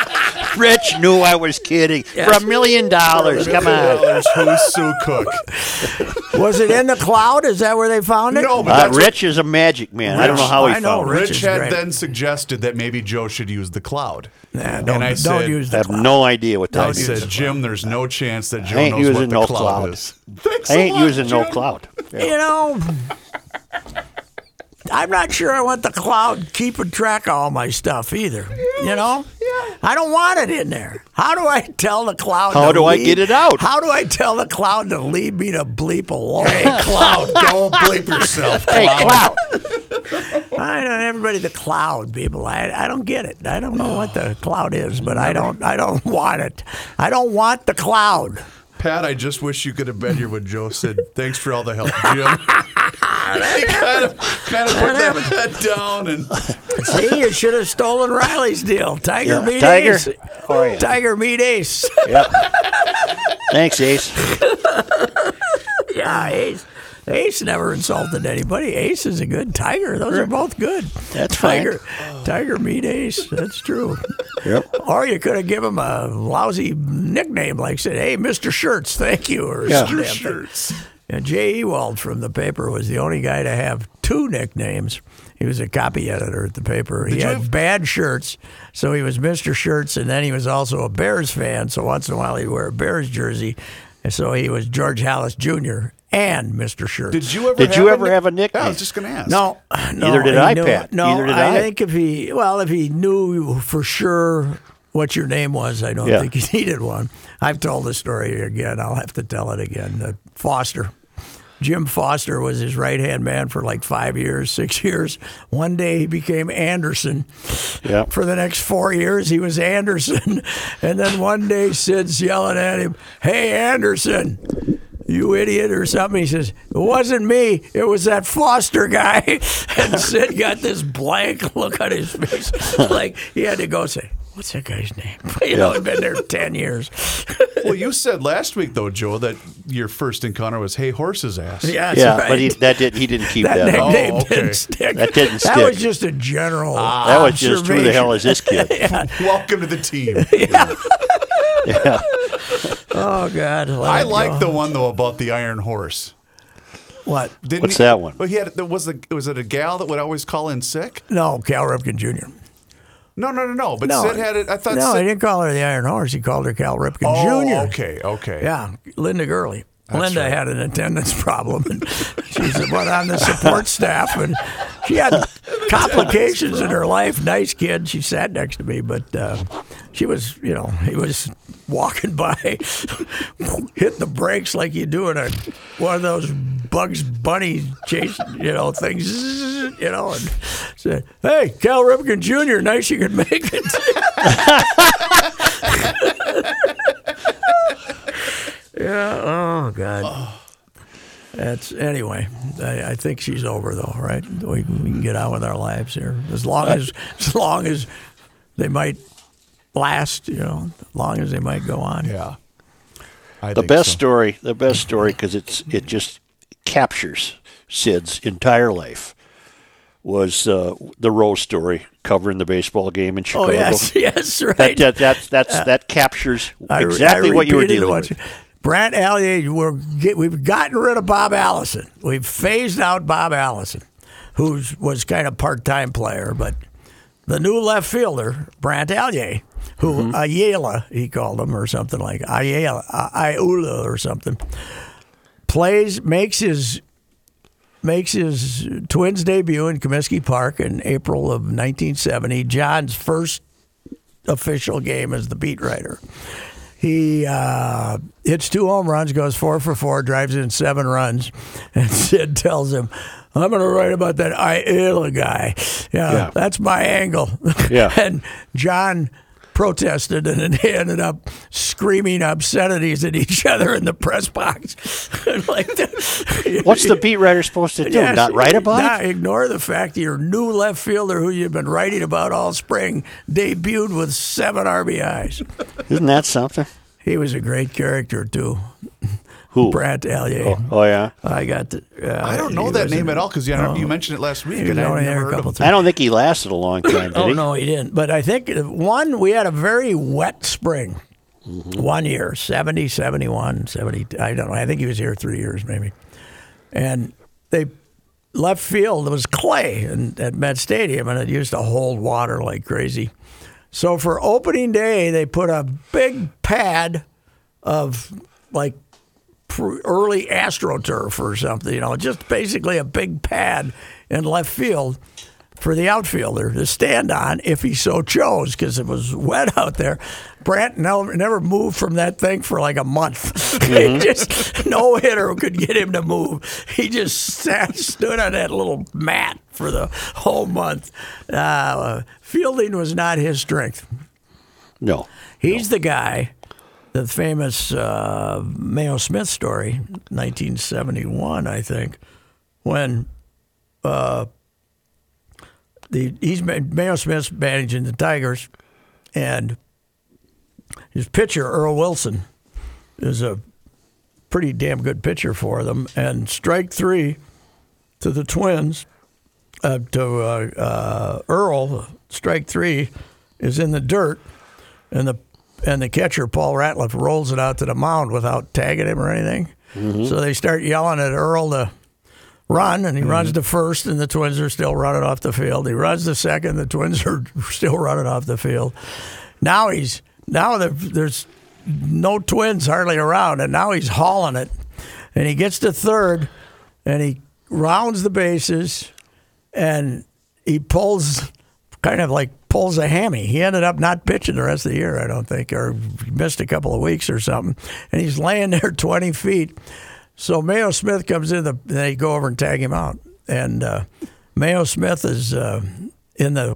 Speaker 6: Rich knew I was kidding. For a million dollars. Come on.
Speaker 5: Who's Sue Cook?
Speaker 1: Was it in the cloud? Is that where they found it?
Speaker 5: No, but
Speaker 6: Uh,
Speaker 5: that's what-
Speaker 6: Rich is a magic man. I don't know how he
Speaker 1: I know,
Speaker 6: found it.
Speaker 1: Rich
Speaker 5: Rich
Speaker 1: is
Speaker 5: had
Speaker 1: great.
Speaker 5: then suggested that maybe Joe should use the cloud.
Speaker 1: Nah,
Speaker 5: and
Speaker 1: don't,
Speaker 5: I
Speaker 1: don't
Speaker 5: said,
Speaker 1: use
Speaker 6: I
Speaker 1: the
Speaker 6: have
Speaker 1: cloud.
Speaker 6: no idea what
Speaker 5: I
Speaker 6: that is.
Speaker 5: said, Jim, there's no chance that Joe
Speaker 6: I ain't
Speaker 5: knows what
Speaker 6: using
Speaker 5: the
Speaker 6: no
Speaker 5: cloud,
Speaker 6: cloud.
Speaker 5: is. Thanks
Speaker 6: I
Speaker 5: a
Speaker 6: ain't
Speaker 5: lot,
Speaker 6: using no
Speaker 5: Jim.
Speaker 6: cloud. Yeah.
Speaker 1: You know, I'm not sure I want the cloud keeping track of all my stuff either. You know? I don't want it in there. How do I tell the cloud?
Speaker 6: How
Speaker 1: to
Speaker 6: do I get it out?
Speaker 1: How do I tell the cloud to leave me to bleep alone?
Speaker 5: Hey, cloud, don't bleep yourself.
Speaker 6: Hey, cloud.
Speaker 1: I don't everybody the cloud people. I, I don't get it. I don't know what the cloud is, but I don't I don't want it. I don't want the cloud.
Speaker 5: Pat, I just wish you could have been here when Joe said, thanks for all the help, Jim. he kind of, kind of put that down and
Speaker 1: See, you should have stolen Riley's deal. Tiger
Speaker 6: Yeah,
Speaker 1: meet
Speaker 6: Tiger.
Speaker 1: Ace.
Speaker 6: Oh, yeah.
Speaker 1: Tiger meet Ace.
Speaker 6: Yep. Thanks, Ace.
Speaker 1: yeah, Ace. Ace never insulted anybody. Ace is a good Tiger. Those are both good.
Speaker 6: That's fine.
Speaker 1: Tiger. Tiger meet Ace. That's true.
Speaker 6: Yep.
Speaker 1: Or you could have given him a lousy nickname like said, "Hey, Mister Shirts, thank you," or
Speaker 6: Yeah.
Speaker 1: some
Speaker 5: shirts.
Speaker 1: And Jay Ewald from the paper was the only guy to have two nicknames. He was a copy editor at the paper. he had
Speaker 5: have-
Speaker 1: bad shirts, so he was Mr. Shirts, and then he was also a Bears fan. So once in a while he'd wear a Bears jersey, and so he was George Halas Jr. and Mr. Shirts.
Speaker 5: Did you ever?
Speaker 6: Did you ever
Speaker 5: nick-
Speaker 6: have a nickname?
Speaker 5: Yeah, I was just going to ask.
Speaker 1: No, no.
Speaker 6: Neither did I,
Speaker 1: knew-
Speaker 6: Pat.
Speaker 1: No,
Speaker 6: Neither did
Speaker 1: I,
Speaker 6: I.
Speaker 1: think if he, well, if he knew for sure what your name was, I don't
Speaker 6: Yeah.
Speaker 1: think he needed one. I've told the story again. I'll have to tell it again. Uh, Foster. Jim Foster was his right hand man for like five years, six years. One day he became Anderson.
Speaker 6: Yeah.
Speaker 1: For the next four years, he was Anderson. And then one day Sid's yelling at him, Hey, Anderson, you idiot, or something. He says, It wasn't me. It was that Foster guy. And Sid got this blank look on his face. Like he had to go say, What's that guy's name? You know, I've been there 10 years.
Speaker 5: Well, you said last week though, Joe, that your first encounter was "Hey, horse's ass."
Speaker 1: Yeah,
Speaker 6: Yeah,
Speaker 1: right.
Speaker 6: but he, that did he didn't keep
Speaker 1: that
Speaker 6: that.
Speaker 1: nickname
Speaker 5: Oh, okay.
Speaker 1: didn't stick.
Speaker 6: That didn't stick.
Speaker 1: That
Speaker 6: stick.
Speaker 1: was just a general.
Speaker 6: That was just who the hell is this kid?
Speaker 5: Welcome to the team.
Speaker 6: Yeah.
Speaker 1: Oh God!
Speaker 5: I like
Speaker 1: go.
Speaker 5: the one though about the Iron Horse.
Speaker 1: what?
Speaker 5: Didn't
Speaker 6: What's
Speaker 5: he-
Speaker 6: that one?
Speaker 5: Well, he had. There was the. Was it a gal that would always call in sick?
Speaker 1: No, Cal Ripken Jr.
Speaker 5: No, no, no, no. But
Speaker 1: No,
Speaker 5: Sid had it. I thought.
Speaker 1: no,
Speaker 5: Sid,
Speaker 1: he didn't call her the Iron Horse. He called her Cal Ripken
Speaker 5: oh,
Speaker 1: Jr.
Speaker 5: okay, okay.
Speaker 1: Yeah, Linda Gurley. Linda
Speaker 5: right.
Speaker 1: had an attendance problem, and she went on the support staff, and she had complications in her life. Nice kid. She sat next to me, but uh, she was, you know, he was walking by, hit the brakes like you do in a one of those Bugs Bunny chase, you know, things, you know, and said, "Hey, Cal Ripken Jr., nice you could make it." Yeah. Oh God. That's anyway. I, I think she's over though, right? We, we can get on with our lives here as long as as long as they might last. You know, as long as they might go on.
Speaker 5: Yeah. I
Speaker 6: The
Speaker 5: think
Speaker 6: best
Speaker 5: so.
Speaker 6: story, the best story, because it's it just captures Sid's entire life. Was uh, the Rose story covering the baseball game in Chicago?
Speaker 1: Oh yes, yes, right.
Speaker 6: That, that, that, that's, that captures
Speaker 1: I-
Speaker 6: exactly
Speaker 1: I
Speaker 6: what you were
Speaker 1: repeated
Speaker 6: dealing
Speaker 1: what-
Speaker 6: with.
Speaker 1: Brant Alyea, we're get, we've gotten rid of Bob Allison. We've phased out Bob Allison, who was kind of part time player, but the new left fielder, Brant Alyea, who
Speaker 6: Mm-hmm.
Speaker 1: Ayala, he called him or something like Ayala, Ayula or something, plays makes his makes his Twins debut in Comiskey Park in April of 1970. John's first official game as the beat writer. He uh, hits two home runs, goes four for four, drives in seven runs, and Sid tells him, "I'm going to write about that Ayala guy. Yeah,
Speaker 6: Yeah.
Speaker 1: that's my angle."
Speaker 6: Yeah.
Speaker 1: and John protested, and then they ended up screaming obscenities at each other in the press box. like that.
Speaker 6: What's the beat writer supposed to do?
Speaker 1: Yes,
Speaker 6: Not write about
Speaker 1: nah,
Speaker 6: it?
Speaker 1: Ignore the fact that your new left fielder, who you've been writing about all spring, debuted with seven RBIs.
Speaker 6: Isn't that something?
Speaker 1: He was a great character too,
Speaker 6: Who?
Speaker 1: Brant Alyea.
Speaker 6: Oh yeah.
Speaker 1: I got the. Uh,
Speaker 5: I don't know that name
Speaker 1: a-
Speaker 5: at all because you, you mentioned it last week and I never heard of
Speaker 1: times.
Speaker 6: I don't think he lasted a long time. Did
Speaker 1: Oh
Speaker 6: he?
Speaker 1: no, he didn't. But I think one we had a very wet spring.
Speaker 6: Mm-hmm.
Speaker 1: One year, 70, 71, 70, I don't know. I think he was here 3 years maybe. And they left field it was clay in, at Met Stadium and it used to hold water like crazy. So for opening day they put a big pad of like pr- early astroturf or something, you know, just basically a big pad in left field for the outfielder to stand on if he so chose because it was wet out there. Brant never, moved from that thing for like a month. He just no hitter could get him to move. He just sat, stood on that little mat for the whole month. Uh, fielding was not his strength.
Speaker 6: No.
Speaker 1: He's the guy, the famous uh, Mayo Smith story, 1971, I think, when the he's Mayo Smith's managing the Tigers, and his pitcher Earl Wilson is a pretty damn good pitcher for them. And strike three to the Twins, uh, to uh, uh, Earl, strike three is in the dirt, and the and the catcher Paul Ratliff rolls it out to the mound without tagging him or anything. Mm-hmm. So they start yelling at Earl to run, and he mm-hmm. runs to first, and the Twins are still running off the field. He runs to second, the Twins are still running off the field. Now he's now there's no Twins hardly around, and now he's hauling it, and he gets to third, and he rounds the bases, and he pulls kind of like pulls a hammy. He ended up not pitching the rest of the year, I don't think, or missed a couple of weeks or something. And he's laying there 20 feet. So Mayo Smith comes in, the, they go over and tag him out. And uh, Mayo Smith is uh, in the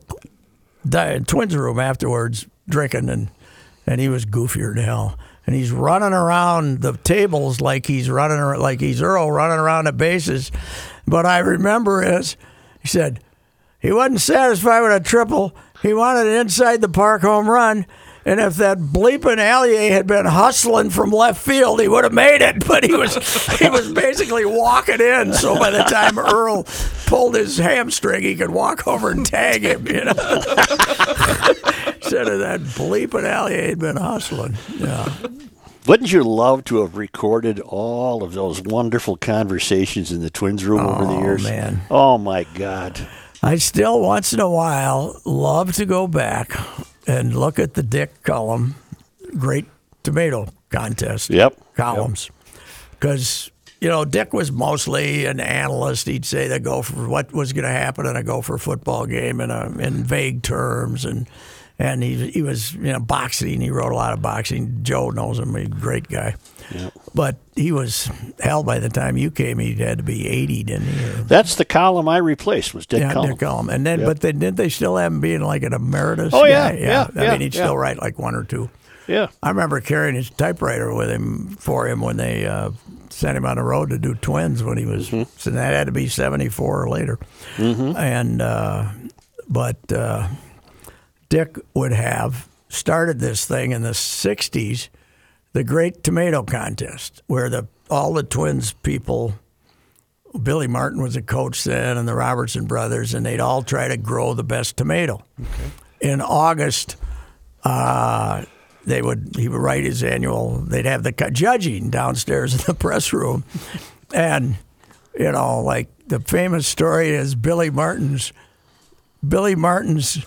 Speaker 1: twins room afterwards drinking, and, and he was goofier than hell. And he's running around the tables like he's running like he's Earl running around the bases. But I remember is he said he wasn't satisfied with a triple. He wanted an inside the park home run. And if that bleeping Alyea had been hustling from left field, he would have made it. But he was he was basically walking in. So by the time Earl pulled his hamstring, he could walk over and tag him. You know, instead of that bleeping Alyea had been hustling. Yeah.
Speaker 6: Wouldn't you love to have recorded all of those wonderful conversations in the twins room over the years?
Speaker 1: Oh,
Speaker 6: years?
Speaker 1: man.
Speaker 6: Oh my God.
Speaker 1: I still once in a while love to go back and look at the Dick Cullum Great Tomato Contest
Speaker 6: Yep.
Speaker 1: columns because you know Dick was mostly an analyst. He'd say the go for what was going to happen in a Gopher football game in a, in vague terms and. And he, he was, you know, boxing. He wrote a lot of boxing. Joe knows him. He's a great guy. Yeah. But he was, hell, by the time you came, he had to be 80, didn't he?
Speaker 6: That's the column I replaced was Dick
Speaker 1: yeah,
Speaker 6: Cullum.
Speaker 1: Dick Cullum. And then, but then didn't they still have him being like an emeritus?
Speaker 6: Oh, yeah,
Speaker 1: guy?
Speaker 6: yeah,
Speaker 1: I
Speaker 6: yeah,
Speaker 1: mean, he'd
Speaker 6: yeah.
Speaker 1: still write like one or two.
Speaker 6: Yeah.
Speaker 1: I remember carrying his typewriter with him for him when they uh, sent him on the road to do Twins when he was.
Speaker 6: Mm-hmm.
Speaker 1: So that had to be seventy four or later. And uh, but uh, Dick would have started this thing in the '60s, the Great Tomato Contest, where the all the Twins people. Billy Martin was a coach then, and the Robertson brothers, and they'd all try to grow the best tomato. In August, uh, they would he would write his annual. They'd have the judging downstairs in the press room, and you know, like the famous story is Billy Martin's. Billy Martin's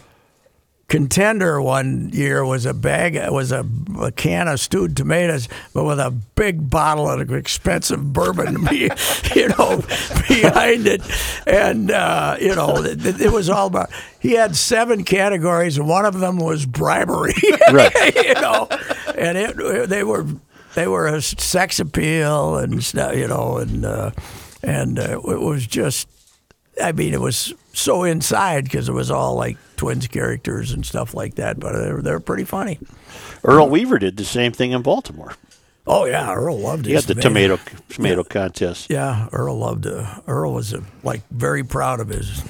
Speaker 1: contender one year was a bag was a, a can of stewed tomatoes, but with a big bottle of expensive bourbon, be- you know, behind it, and uh, you know, it, it was all about. He had seven categories, and one of them was bribery.
Speaker 6: Right.
Speaker 1: you know, and it they were they were a sex appeal and stuff, you know, and uh, and uh, it was just. I mean, it was so inside because it was all like twins characters and stuff like that. But they're they're pretty funny.
Speaker 6: Earl Weaver did the same thing in Baltimore.
Speaker 1: Oh yeah, Earl loved
Speaker 6: He
Speaker 1: his
Speaker 6: had the tomato tomato contest.
Speaker 1: Yeah, Earl loved. Uh, Earl was uh, like very proud of his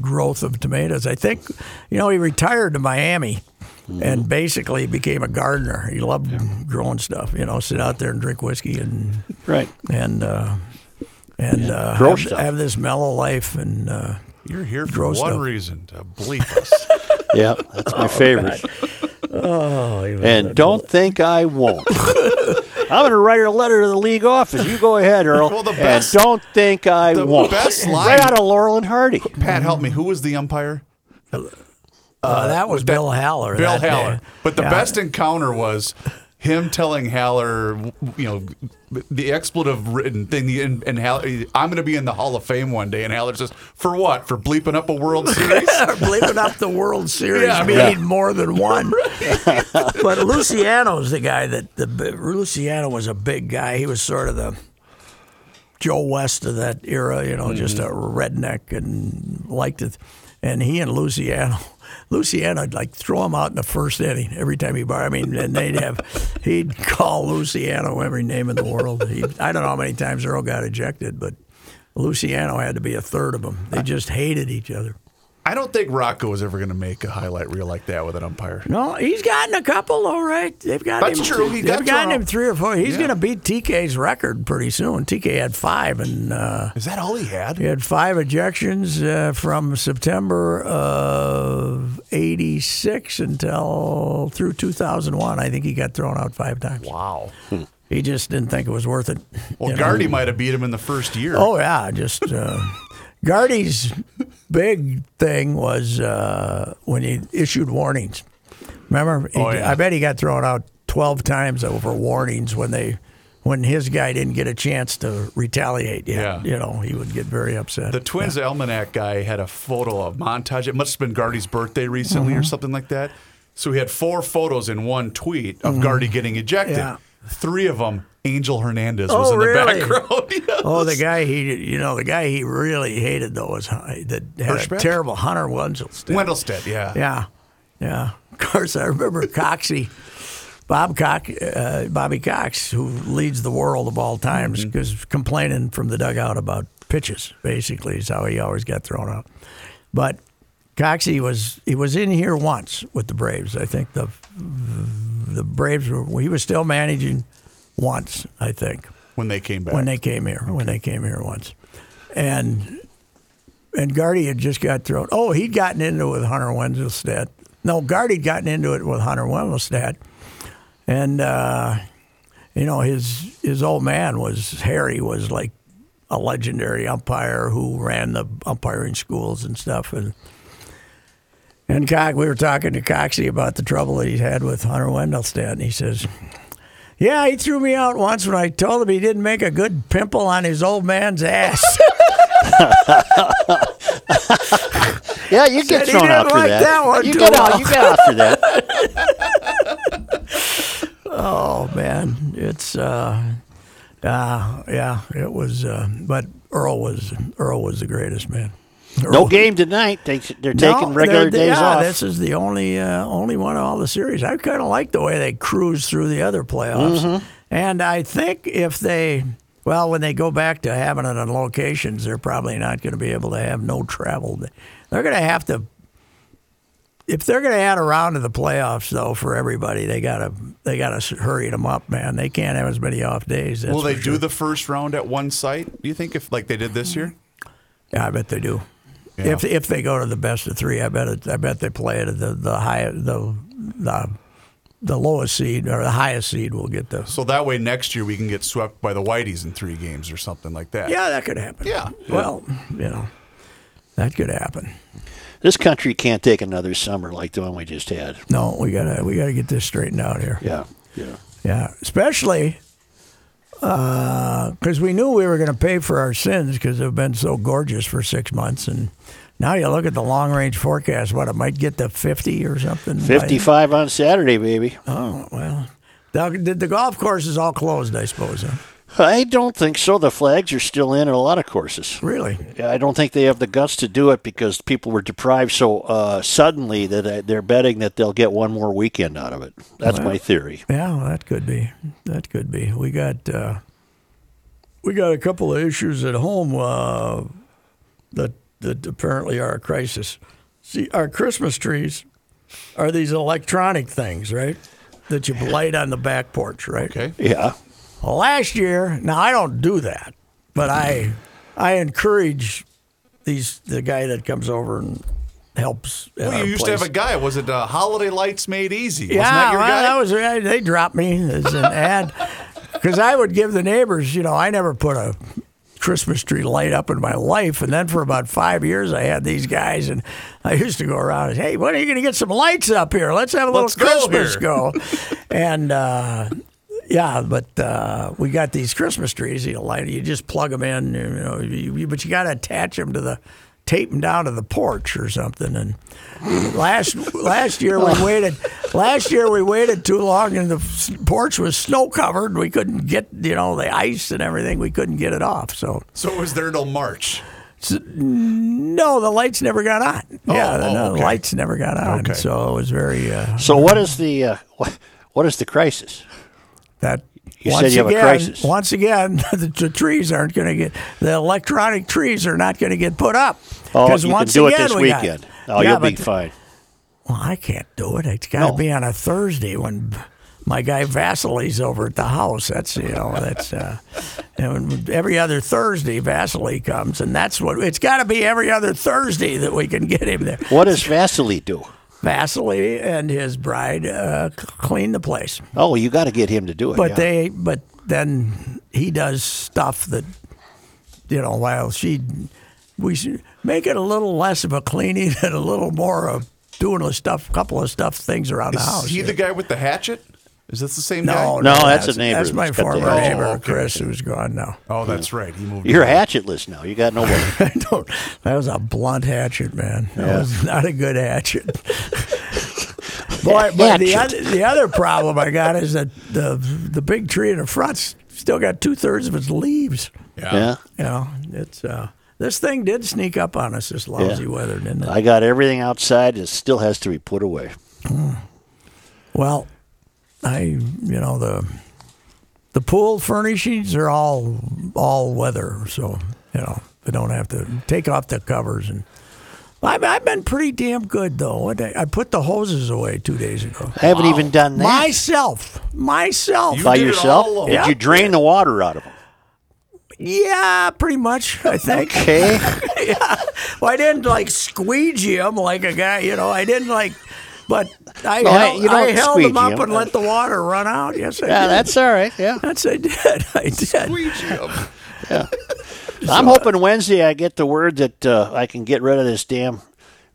Speaker 1: growth of tomatoes. I think, you know, he retired to Miami.
Speaker 6: Mm-hmm.
Speaker 1: And basically became a gardener. He loved growing stuff. You know, sit out there and drink whiskey and
Speaker 6: Right.
Speaker 1: and uh, and uh, have, have this mellow life. And uh,
Speaker 5: You're here for
Speaker 1: Grow
Speaker 5: one
Speaker 1: stuff.
Speaker 5: reason to bleep us.
Speaker 6: Yeah, that's my favorite.
Speaker 1: oh,
Speaker 6: And don't think I won't. I'm going to write a letter to the league office. You go ahead, Earl.
Speaker 5: Well, the
Speaker 6: and
Speaker 5: best-
Speaker 6: don't think I
Speaker 5: the
Speaker 6: won't.
Speaker 5: best line-
Speaker 6: right out of Laurel and Hardy.
Speaker 5: Pat, help me. Who was the umpire?
Speaker 1: uh, that was Bill Haller.
Speaker 5: Bill
Speaker 1: that day.
Speaker 5: Haller. But the
Speaker 1: Yeah.
Speaker 5: best encounter was him telling Haller, you know, the expletive written thing. And, and Haller, I'm going to be in the Hall of Fame one day. And Haller says, for what? For bleeping up a World Series?
Speaker 1: Bleeping up the World Series,
Speaker 5: Yeah.
Speaker 1: meaning more than one. but Luciano's the guy that the Luciano was a big guy. He was sort of the Joe West of that era, you know, just mm-hmm. a redneck and liked it. And he and Luciano, Luciano would like throw him out in the first inning every time he bar. I mean, and they'd have, he'd call Luciano every name in the world. He, I don't know how many times Earl got ejected, but Luciano had to be a third of them. They just hated each other.
Speaker 5: I don't think Rocco was ever going to make a highlight reel like that with an umpire.
Speaker 1: No, he's gotten a couple, all right. They've got
Speaker 5: That's
Speaker 1: him.
Speaker 5: true. He
Speaker 1: they've
Speaker 5: got
Speaker 1: gotten him three or four. He's
Speaker 5: Yeah.
Speaker 1: going to beat TK's record pretty soon. TK had five, and uh,
Speaker 5: Is that all he had?
Speaker 1: he had five ejections uh, from September of '86 until through 2001. I think he got thrown out five times.
Speaker 5: Wow.
Speaker 1: He just didn't think it was worth it.
Speaker 5: Well. Gardy might have beat him in the first year.
Speaker 1: Oh yeah, just uh, Gardy's big thing was uh, when he issued warnings. Remember? He-
Speaker 5: Oh, yeah.
Speaker 1: I bet he got thrown out twelve times over warnings when they when his guy didn't get a chance to retaliate. Yet.
Speaker 5: Yeah.
Speaker 1: you know he would get very upset.
Speaker 5: The Twins Almanac guy had a photo of montage. It must have been Gardy's birthday recently
Speaker 1: Mm-hmm.
Speaker 5: or something like that. So he had four photos in one tweet of Gardy getting ejected.
Speaker 1: Mm-hmm. Yeah.
Speaker 5: Three of them, Angel Hernandez
Speaker 1: Oh,
Speaker 5: was in the
Speaker 1: really?
Speaker 5: background. Yes.
Speaker 1: Oh, the guy he, you know, the guy he really hated though was that had a terrible Hunter Wenzelstein.
Speaker 5: Wendelstedt, yeah.
Speaker 1: Yeah, yeah. Of course, I remember Coxie, Bob Cox, uh, Bobby Cox, who leads the world of all times,
Speaker 5: Mm-hmm.
Speaker 1: because complaining from the dugout about pitches. Basically, is how he always got thrown out. But Coxie was he was in here once with the Braves. I think the the Braves were he was still managing once. I think
Speaker 5: When they came back.
Speaker 1: when they came here. When they came here once, and and Gardy had just got thrown. Oh, he'd gotten into it with Hunter Wendelstedt. No, Gardy'd gotten into it with Hunter Wendelstedt, and uh, you know his his old man was Harry was like a legendary umpire who ran the umpiring schools and stuff and. And Cox, we were talking to Coxie about the trouble that he's had with Hunter Wendelstedt, and he says, "Yeah, he threw me out once when I told him he didn't make a good pimple on his old man's ass."
Speaker 6: Yeah, you get
Speaker 1: Said he
Speaker 6: thrown
Speaker 1: didn't
Speaker 6: out for
Speaker 1: like
Speaker 6: that.
Speaker 1: that one
Speaker 6: you
Speaker 1: too
Speaker 6: get out. You get out for that.
Speaker 1: oh man, it's uh, uh, yeah, it was. Uh, but Earl was Earl was the greatest man.
Speaker 6: No game tonight. They, they're
Speaker 1: No,
Speaker 6: taking regular
Speaker 1: they're-
Speaker 6: days
Speaker 1: yeah,
Speaker 6: off.
Speaker 1: This is the only uh, only one of all the series. I kind of like the way they cruise through the other playoffs,
Speaker 6: Mm-hmm.
Speaker 1: and I think if they, well, when they go back to having it on locations, they're probably not going to be able to have no travel. They're going to have to. If they're going to add a round to the playoffs, though, for everybody, they gotta they gotta hurry them up, man. They can't have as many off days.
Speaker 5: Will they
Speaker 1: for
Speaker 5: do the first round at one site? Do you think if like they did this year?
Speaker 1: Yeah, I bet they do.
Speaker 5: Yeah.
Speaker 1: If if they go to the best of three, I bet it, I bet they play it at the the high the the the lowest seed or the highest seed will get the.
Speaker 5: So that way next year we can get swept by the Whiteys in three games or something like that.
Speaker 1: Yeah, that could happen.
Speaker 5: Yeah.
Speaker 1: Well, you know, that could happen.
Speaker 6: this country can't take another summer like the one we just had.
Speaker 1: No, we gotta we gotta get this straightened out here.
Speaker 6: Yeah. Yeah.
Speaker 1: Yeah, especially Uh, because we knew we were going to pay for our sins because they've been so gorgeous for six months, and now you look at the long range forecast. What it might get to fifty or something. by-
Speaker 6: 55 on Saturday, baby.
Speaker 1: Oh well, the, the, the golf course is all closed, I suppose. Huh?
Speaker 6: I don't think so. The flags are still in at a lot of courses.
Speaker 1: Really?
Speaker 6: I don't think they have the guts to do it because people were deprived so uh, suddenly that uh, they're betting that they'll get one more weekend out of it. That's my theory.
Speaker 1: Yeah, well, that could be. That could be. We got uh, we got a couple of issues at home uh, that that apparently are a crisis. See, our Christmas trees are these electronic things, right? That you light on the back porch, right?
Speaker 5: Okay.
Speaker 6: Yeah.
Speaker 1: Last year, now I don't do that, but I I encourage these the guy that comes over and helps.
Speaker 5: Well, you used
Speaker 1: place.
Speaker 5: to have a guy. Was it uh, Holiday Lights Made Easy? Wasn't
Speaker 1: Yeah,
Speaker 5: that your
Speaker 1: well,
Speaker 5: guy?
Speaker 1: that was they dropped me as an ad because I would give the neighbors. You know, I never put a Christmas tree light up in my life, and then for about five years, I had these guys, and I used to go around and say, hey, when are you going to get some lights up here? Let's have a little
Speaker 5: Let's go
Speaker 1: Christmas
Speaker 5: here."
Speaker 1: go, and. uh yeah, but uh, we got these Christmas trees. You know, light. You just plug them in. You know, you, you- but you got to attach them to the, tape them down to the porch or something. And last last year we waited. Last year we waited too long, and the porch was snow covered. We couldn't get you know the ice and everything. We couldn't get it off. So
Speaker 5: so it was there till March.
Speaker 1: no, the lights never got on. yeah, the,
Speaker 5: oh,
Speaker 1: no, the
Speaker 5: okay.
Speaker 1: lights never got on.
Speaker 5: Okay.
Speaker 1: So it was very uh,
Speaker 6: So what is the uh, what, what is the crisis?
Speaker 1: That
Speaker 6: You
Speaker 1: once
Speaker 6: said you have
Speaker 1: again,
Speaker 6: a crisis.
Speaker 1: Once again, the, the trees aren't going to get the electronic trees are not going to get put up.
Speaker 6: Oh, you can
Speaker 1: once
Speaker 6: do it
Speaker 1: again,
Speaker 6: this
Speaker 1: we got-
Speaker 6: weekend. Oh,
Speaker 1: Yeah,
Speaker 6: you'll be fine.
Speaker 1: Well, I can't do it. It's got to
Speaker 6: No.
Speaker 1: be on a Thursday when my guy Vasily's over at the house. That's you know that's uh, and every other Thursday Vasily comes, and that's what it's got to be every other Thursday that we can get him there.
Speaker 6: What does Vasily do?
Speaker 1: Vasily and his bride uh, clean the place,
Speaker 6: Oh, you got to get him to do it.
Speaker 1: but
Speaker 6: yeah.
Speaker 1: they but then he does stuff that you know while she we should make it a little less of a cleaning and a little more of doing a stuff couple of stuff things around the house.
Speaker 5: Is he
Speaker 1: yeah.
Speaker 5: the guy with the hatchet? Is this the same
Speaker 1: No,
Speaker 5: guy?
Speaker 6: No, that's a neighbor
Speaker 1: That's my
Speaker 6: that's the
Speaker 1: former
Speaker 6: hatchet.
Speaker 1: neighbor,
Speaker 5: Oh, okay.
Speaker 1: Chris, who's gone now.
Speaker 5: Oh, that's right. He moved.
Speaker 6: You're hatchetless now. You got nobody.
Speaker 1: I don't. That was a blunt hatchet, man. That
Speaker 6: Yeah.
Speaker 1: was not a good hatchet. Boy, but the other, the other problem I got is that the the big tree in the front's still got two thirds of its leaves.
Speaker 6: yeah.
Speaker 1: You know, it's uh, this thing did sneak up on us this lousy
Speaker 6: Yeah.
Speaker 1: weather, didn't it?
Speaker 6: I got everything outside. It still has to be put away.
Speaker 1: Well, I you know the the pool furnishings are all all weather, so you know they don't have to take off the covers and. I've, I've been pretty damn good though. I, I put the hoses away two days ago.
Speaker 6: I haven't even done that.
Speaker 1: Myself, myself.
Speaker 5: You
Speaker 6: By
Speaker 5: did
Speaker 6: yourself?
Speaker 5: all.
Speaker 6: Did
Speaker 1: Yeah.
Speaker 6: you drain the water out of them?
Speaker 1: yeah, pretty much. I think.
Speaker 6: Okay.
Speaker 1: Well, I didn't like squeegee them like a guy. You know, I didn't like. But I,
Speaker 6: No,
Speaker 1: held,
Speaker 6: you don't
Speaker 1: I held them
Speaker 6: up
Speaker 1: up
Speaker 6: 'em.
Speaker 1: and let the water run out. Yes, I
Speaker 6: yeah,
Speaker 1: did.
Speaker 6: that's all right. Yeah.
Speaker 1: That's I did. I did. Squeeze them. Yeah.
Speaker 6: I'm hoping Wednesday I get the word that uh, I can get rid of this damn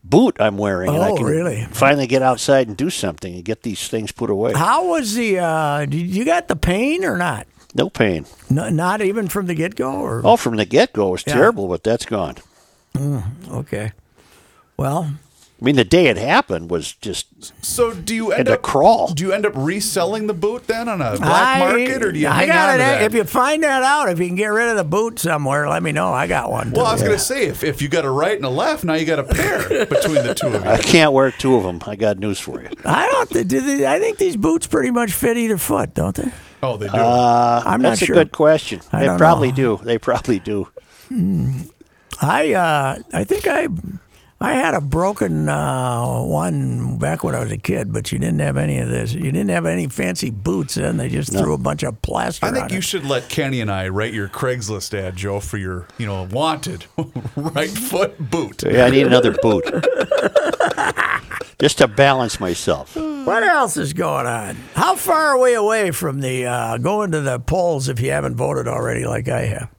Speaker 6: boot I'm wearing. and I
Speaker 1: Oh,
Speaker 6: can
Speaker 1: really?
Speaker 6: Finally get outside and do something and get these things put away.
Speaker 1: How was the? Uh, did you got the pain or not?
Speaker 6: No pain.
Speaker 1: No, not even from the get go, or
Speaker 6: Oh, from the get go, it was
Speaker 1: Yeah.
Speaker 6: terrible, but that's gone.
Speaker 1: okay. Well,
Speaker 6: I mean, the day it happened was just
Speaker 5: So do you end up
Speaker 6: crawl.
Speaker 5: Do you end up reselling the boot then on a black
Speaker 1: I,
Speaker 5: market, or do you
Speaker 1: I
Speaker 5: hang
Speaker 1: got
Speaker 5: on
Speaker 1: it.
Speaker 5: to that?
Speaker 1: If you find that out, if you can get rid of the boot somewhere, let me know. I got one.
Speaker 5: well, I was
Speaker 1: too.
Speaker 5: going to say if, if you got a right and a left, now you got a pair between the two of you.
Speaker 6: I can't wear two of them. I got news for you.
Speaker 1: I don't. do they- I think these boots pretty much fit either foot, don't they?
Speaker 5: Oh, they do.
Speaker 6: Uh,
Speaker 1: I'm not sure.
Speaker 6: that's
Speaker 1: sure.
Speaker 6: a good question.
Speaker 1: I
Speaker 6: they
Speaker 1: don't
Speaker 6: probably
Speaker 1: know.
Speaker 6: do. They probably do.
Speaker 1: I uh, I think I I had a broken uh, one back when I was a kid, but you didn't have any of this. You didn't have any fancy boots in. They just threw a bunch of plaster.
Speaker 5: I think
Speaker 1: on
Speaker 5: you
Speaker 1: it.
Speaker 5: should let Kenny and I write your Craigslist ad, Joe, for your you know wanted right foot boot.
Speaker 6: Yeah, I need another boot. Just to balance myself.
Speaker 1: What else is going on? How far are we away from the uh, going to the polls if you haven't voted already, like I have?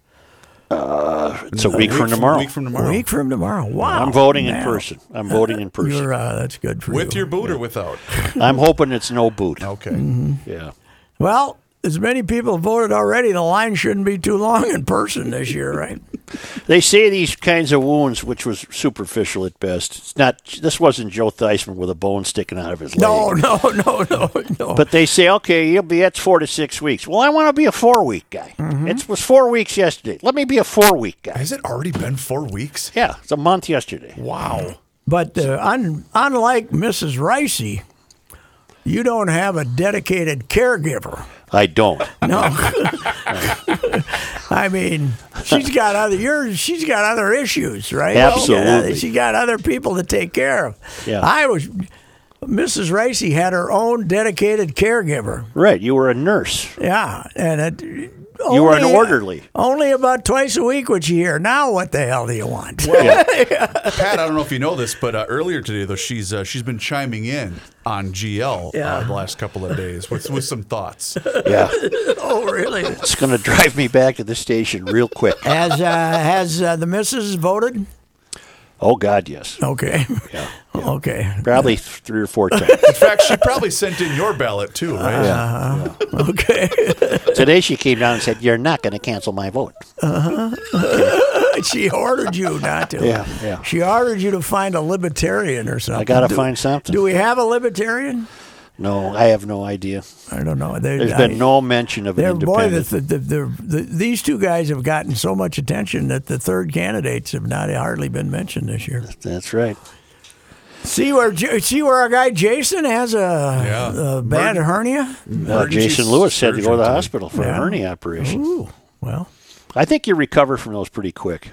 Speaker 6: It's a week from tomorrow.
Speaker 5: Week from
Speaker 1: A
Speaker 5: tomorrow.
Speaker 1: week from tomorrow. Wow.
Speaker 6: I'm voting in person. I'm voting in person.
Speaker 1: You're, uh, that's good for
Speaker 5: With
Speaker 1: you.
Speaker 5: your boot or without?
Speaker 6: I'm hoping it's no boot.
Speaker 5: Okay.
Speaker 1: Mm-hmm.
Speaker 6: Yeah.
Speaker 1: Well, as many people voted already, the line shouldn't be too long in person this year, right?
Speaker 6: They say these kinds of wounds, which was superficial at best. It's not. This wasn't Joe Theismann with a bone sticking out of his leg.
Speaker 1: No, no, no, no, no.
Speaker 6: But they say, okay, you'll be that's four to six weeks. Well, I want to be a four week guy.
Speaker 1: Mm-hmm.
Speaker 6: It was four weeks yesterday. Let me be a four week guy.
Speaker 5: Has it already been four weeks?
Speaker 6: Yeah, it's a month yesterday.
Speaker 5: Wow.
Speaker 1: But uh, un, unlike Mrs. Ricey, you don't have a dedicated caregiver.
Speaker 6: I don't.
Speaker 1: No. I mean, she's got other she's got other issues, right?
Speaker 6: Absolutely.
Speaker 1: She got other people to take care of.
Speaker 6: Yeah.
Speaker 1: I was Mrs. Ricey had her own dedicated caregiver.
Speaker 6: Right, you were a nurse.
Speaker 1: Yeah, and it,
Speaker 6: You were an orderly.
Speaker 1: Only about twice a week would you hear. Now, what the hell do you want?
Speaker 5: Pat, I don't know if you know this, but uh, earlier today though she's uh, she's been chiming in on GL
Speaker 1: Yeah.
Speaker 5: uh, the last couple of days with with some thoughts.
Speaker 6: Yeah,
Speaker 1: oh, really?
Speaker 6: it's going to drive me back to the station real quick.
Speaker 1: Has uh, has uh, the missus voted?
Speaker 6: Oh God, yes,
Speaker 1: Okay. Yeah. Okay.
Speaker 6: probably th- three or four times.
Speaker 5: In fact, she probably sent in your ballot too, right? Yeah.
Speaker 1: Okay.
Speaker 6: Today she came down and said, "You're not going to cancel my vote." Uh-huh. Okay.
Speaker 1: she ordered you not to.
Speaker 6: Yeah, yeah.
Speaker 1: She ordered you to find a libertarian or something.
Speaker 6: I got to find something.
Speaker 1: Do we have a libertarian?
Speaker 6: No, I have no idea.
Speaker 1: I don't know. They,
Speaker 6: There's
Speaker 1: I-
Speaker 6: been no mention of an
Speaker 1: they're- boy, the,
Speaker 6: independent.
Speaker 1: the, the, the, these two guys have gotten so much attention that the third candidates have not hardly been mentioned this year.
Speaker 6: That's right.
Speaker 1: See where see where our guy Jason has a,
Speaker 5: Yeah.
Speaker 1: a bad
Speaker 5: Murder-
Speaker 1: hernia.
Speaker 6: Uh, Jason Lewis had to go to the hospital for
Speaker 1: Yeah.
Speaker 6: a hernia operation.
Speaker 1: Ooh, well,
Speaker 6: I think you recover from those pretty quick.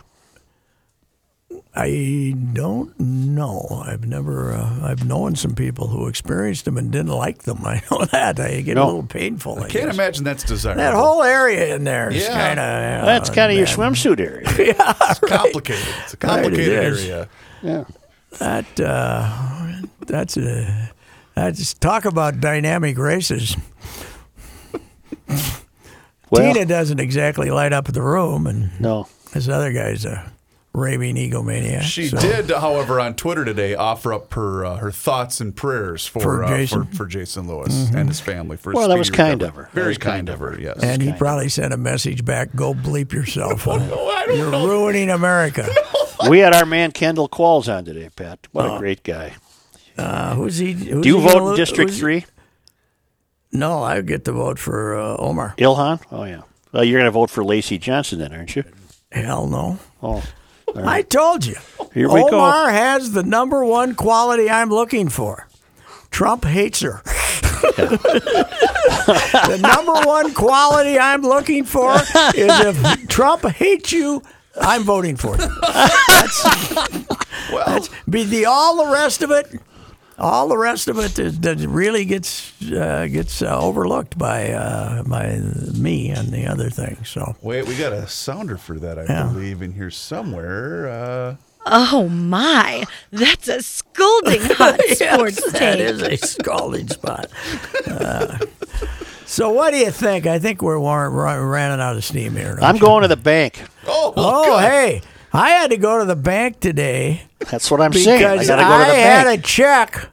Speaker 1: I don't know. I've never. Uh, I've known some people who experienced them and didn't like them. I know that. I get
Speaker 6: No.
Speaker 1: a little painful. I
Speaker 5: Can't
Speaker 1: guess.
Speaker 5: imagine that's desirable.
Speaker 1: That whole area in there is
Speaker 5: Yeah.
Speaker 1: kind of.
Speaker 6: That's kind of your swimsuit area.
Speaker 5: Yeah, it's complicated. It's a complicated
Speaker 1: is.
Speaker 5: area.
Speaker 6: Yeah.
Speaker 1: That uh, that's a that's talk about dynamic races.
Speaker 6: Well,
Speaker 1: Tina doesn't exactly light up the room, and
Speaker 6: no.
Speaker 1: this other guy's a raving egomaniac.
Speaker 5: She
Speaker 1: so-
Speaker 5: did, however, on Twitter today offer up her uh, her thoughts and prayers for
Speaker 1: For
Speaker 5: uh,
Speaker 1: Jason. Mm-hmm.
Speaker 5: for, for Jason Lewis and his family. For
Speaker 6: Well, that was kind
Speaker 5: recovery.
Speaker 6: of her.
Speaker 5: Very
Speaker 6: That was
Speaker 5: kind of her. Yes.
Speaker 1: And he probably sent a message back: "Go bleep yourself. You're ruining America."
Speaker 6: We had our man Kendall Qualls on today, Pat. What a great guy.
Speaker 1: Uh, who's he? Who's
Speaker 6: Do you
Speaker 1: he gonna
Speaker 6: vote in District 3?
Speaker 1: No, I get to vote for uh, Omar.
Speaker 6: Ilhan? Oh, yeah. Well, you're going to vote for Lacy Johnson then, aren't you?
Speaker 1: Hell no.
Speaker 6: Oh,
Speaker 1: I told you.
Speaker 6: Here we go.
Speaker 1: Omar has the number one quality I'm looking for. Trump hates her. the number one quality I'm looking for is if Trump hates you, I'm voting for you. That's, that's be the all the rest of it. All the rest of it is, that really gets uh, gets uh, overlooked by uh, by me and the other thing. So
Speaker 5: Wait, we got a sounder for that, I
Speaker 1: Yeah.
Speaker 5: believe, in here somewhere. Uh,
Speaker 7: Oh my, that's a scolding hot sports
Speaker 1: Yes,
Speaker 7: take.
Speaker 1: that is a scalding spot. Uh, so, what do you think? I think we're, we're, we're running out of steam here.
Speaker 6: I'm
Speaker 1: you?
Speaker 6: going to the bank.
Speaker 5: oh,
Speaker 1: Oh,
Speaker 5: good.
Speaker 1: hey, I had to go to the bank today
Speaker 6: That's what I'm saying. I got to go to the
Speaker 1: had
Speaker 6: bank.
Speaker 1: a check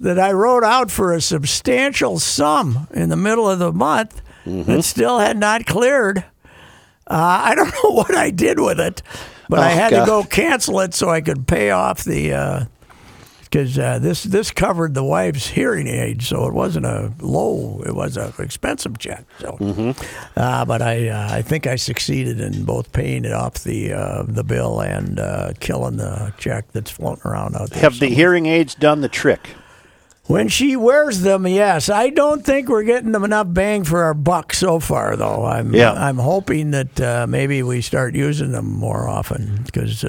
Speaker 1: that I wrote out for a substantial sum in the middle of the month
Speaker 6: Mm-hmm.
Speaker 1: that still had not cleared. Uh, I don't know what I did with it, but I
Speaker 6: Oh,
Speaker 1: had
Speaker 6: God.
Speaker 1: to go cancel it so I could pay off the. Because uh, this this covered the wife's hearing aid, so it wasn't a low; it was an expensive check. So,
Speaker 6: Mm-hmm.
Speaker 1: uh, but I uh, I think I succeeded in both paying it off the uh, the bill and uh, killing the check that's floating around out there.
Speaker 6: Have the hearing aids done the trick?
Speaker 1: When she wears them, yes. I don't think we're getting them enough bang for our buck so far, though. I'm
Speaker 6: Yeah.
Speaker 1: I'm hoping that uh, maybe we start using them more often because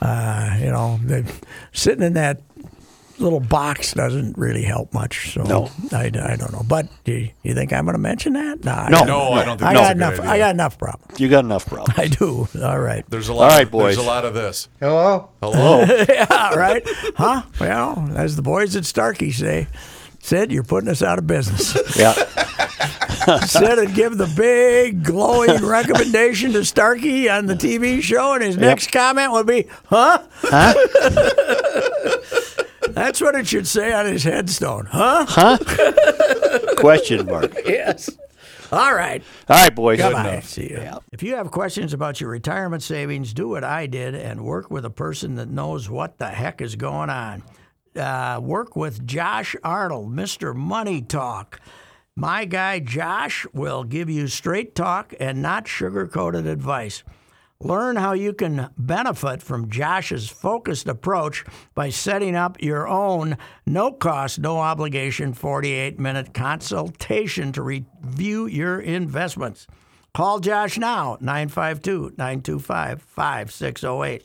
Speaker 1: uh, you know they- sitting in that little box doesn't really help much. So
Speaker 6: No.
Speaker 1: I, I don't know. But do you, you think I'm going to mention that? Nah, I
Speaker 6: No.
Speaker 1: got-
Speaker 5: No, I don't think
Speaker 1: I
Speaker 5: that's
Speaker 1: got
Speaker 5: a good
Speaker 1: enough.
Speaker 5: idea.
Speaker 1: I got enough problems.
Speaker 6: You got enough problems.
Speaker 1: I do. All right.
Speaker 5: There's a lot.
Speaker 6: All right, boys.
Speaker 5: There's a lot of this.
Speaker 8: Hello?
Speaker 5: Hello.
Speaker 1: yeah, right? Huh? Well, as the boys at Starkey say, Sid, you're putting us out of business.
Speaker 6: Yeah.
Speaker 1: Sid would give the big glowing recommendation to Starkey on the TV show, and his next comment would be, "Huh?
Speaker 6: Huh?
Speaker 1: That's what it should say on his headstone, huh?" Huh?
Speaker 6: Question mark.
Speaker 1: Yes. All right.
Speaker 6: All right, boys.
Speaker 1: Bye. See you. If you have questions about your retirement savings, do what I did and work with a person that knows what the heck is going on. Uh, work with Josh Arnold, Mr. Money Talk. My guy Josh will give you straight talk and not sugar coated advice. Learn how you can benefit from Josh's focused approach by setting up your own no cost, no obligation 48 minute consultation to review your investments. Call Josh now, 952 925 5608.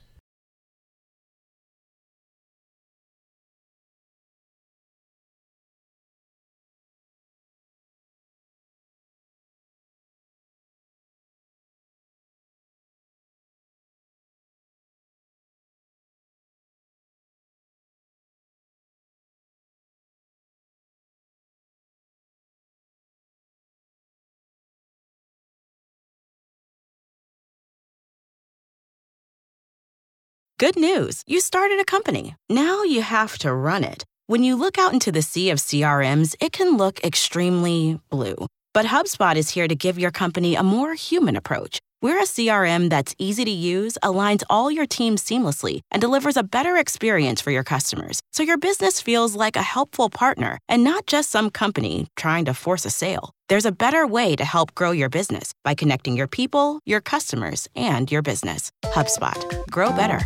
Speaker 9: Good news, you started a company. Now you have to run it. When you look out into the sea of CRMs, it can look extremely blue. But HubSpot is here to give your company a more human approach. We're a CRM that's easy to use, aligns all your teams seamlessly, and delivers a better experience for your customers. So your business feels like a helpful partner and not just some company trying to force a sale. There's a better way to help grow your business by connecting your people, your customers, and your business. HubSpot. Grow better.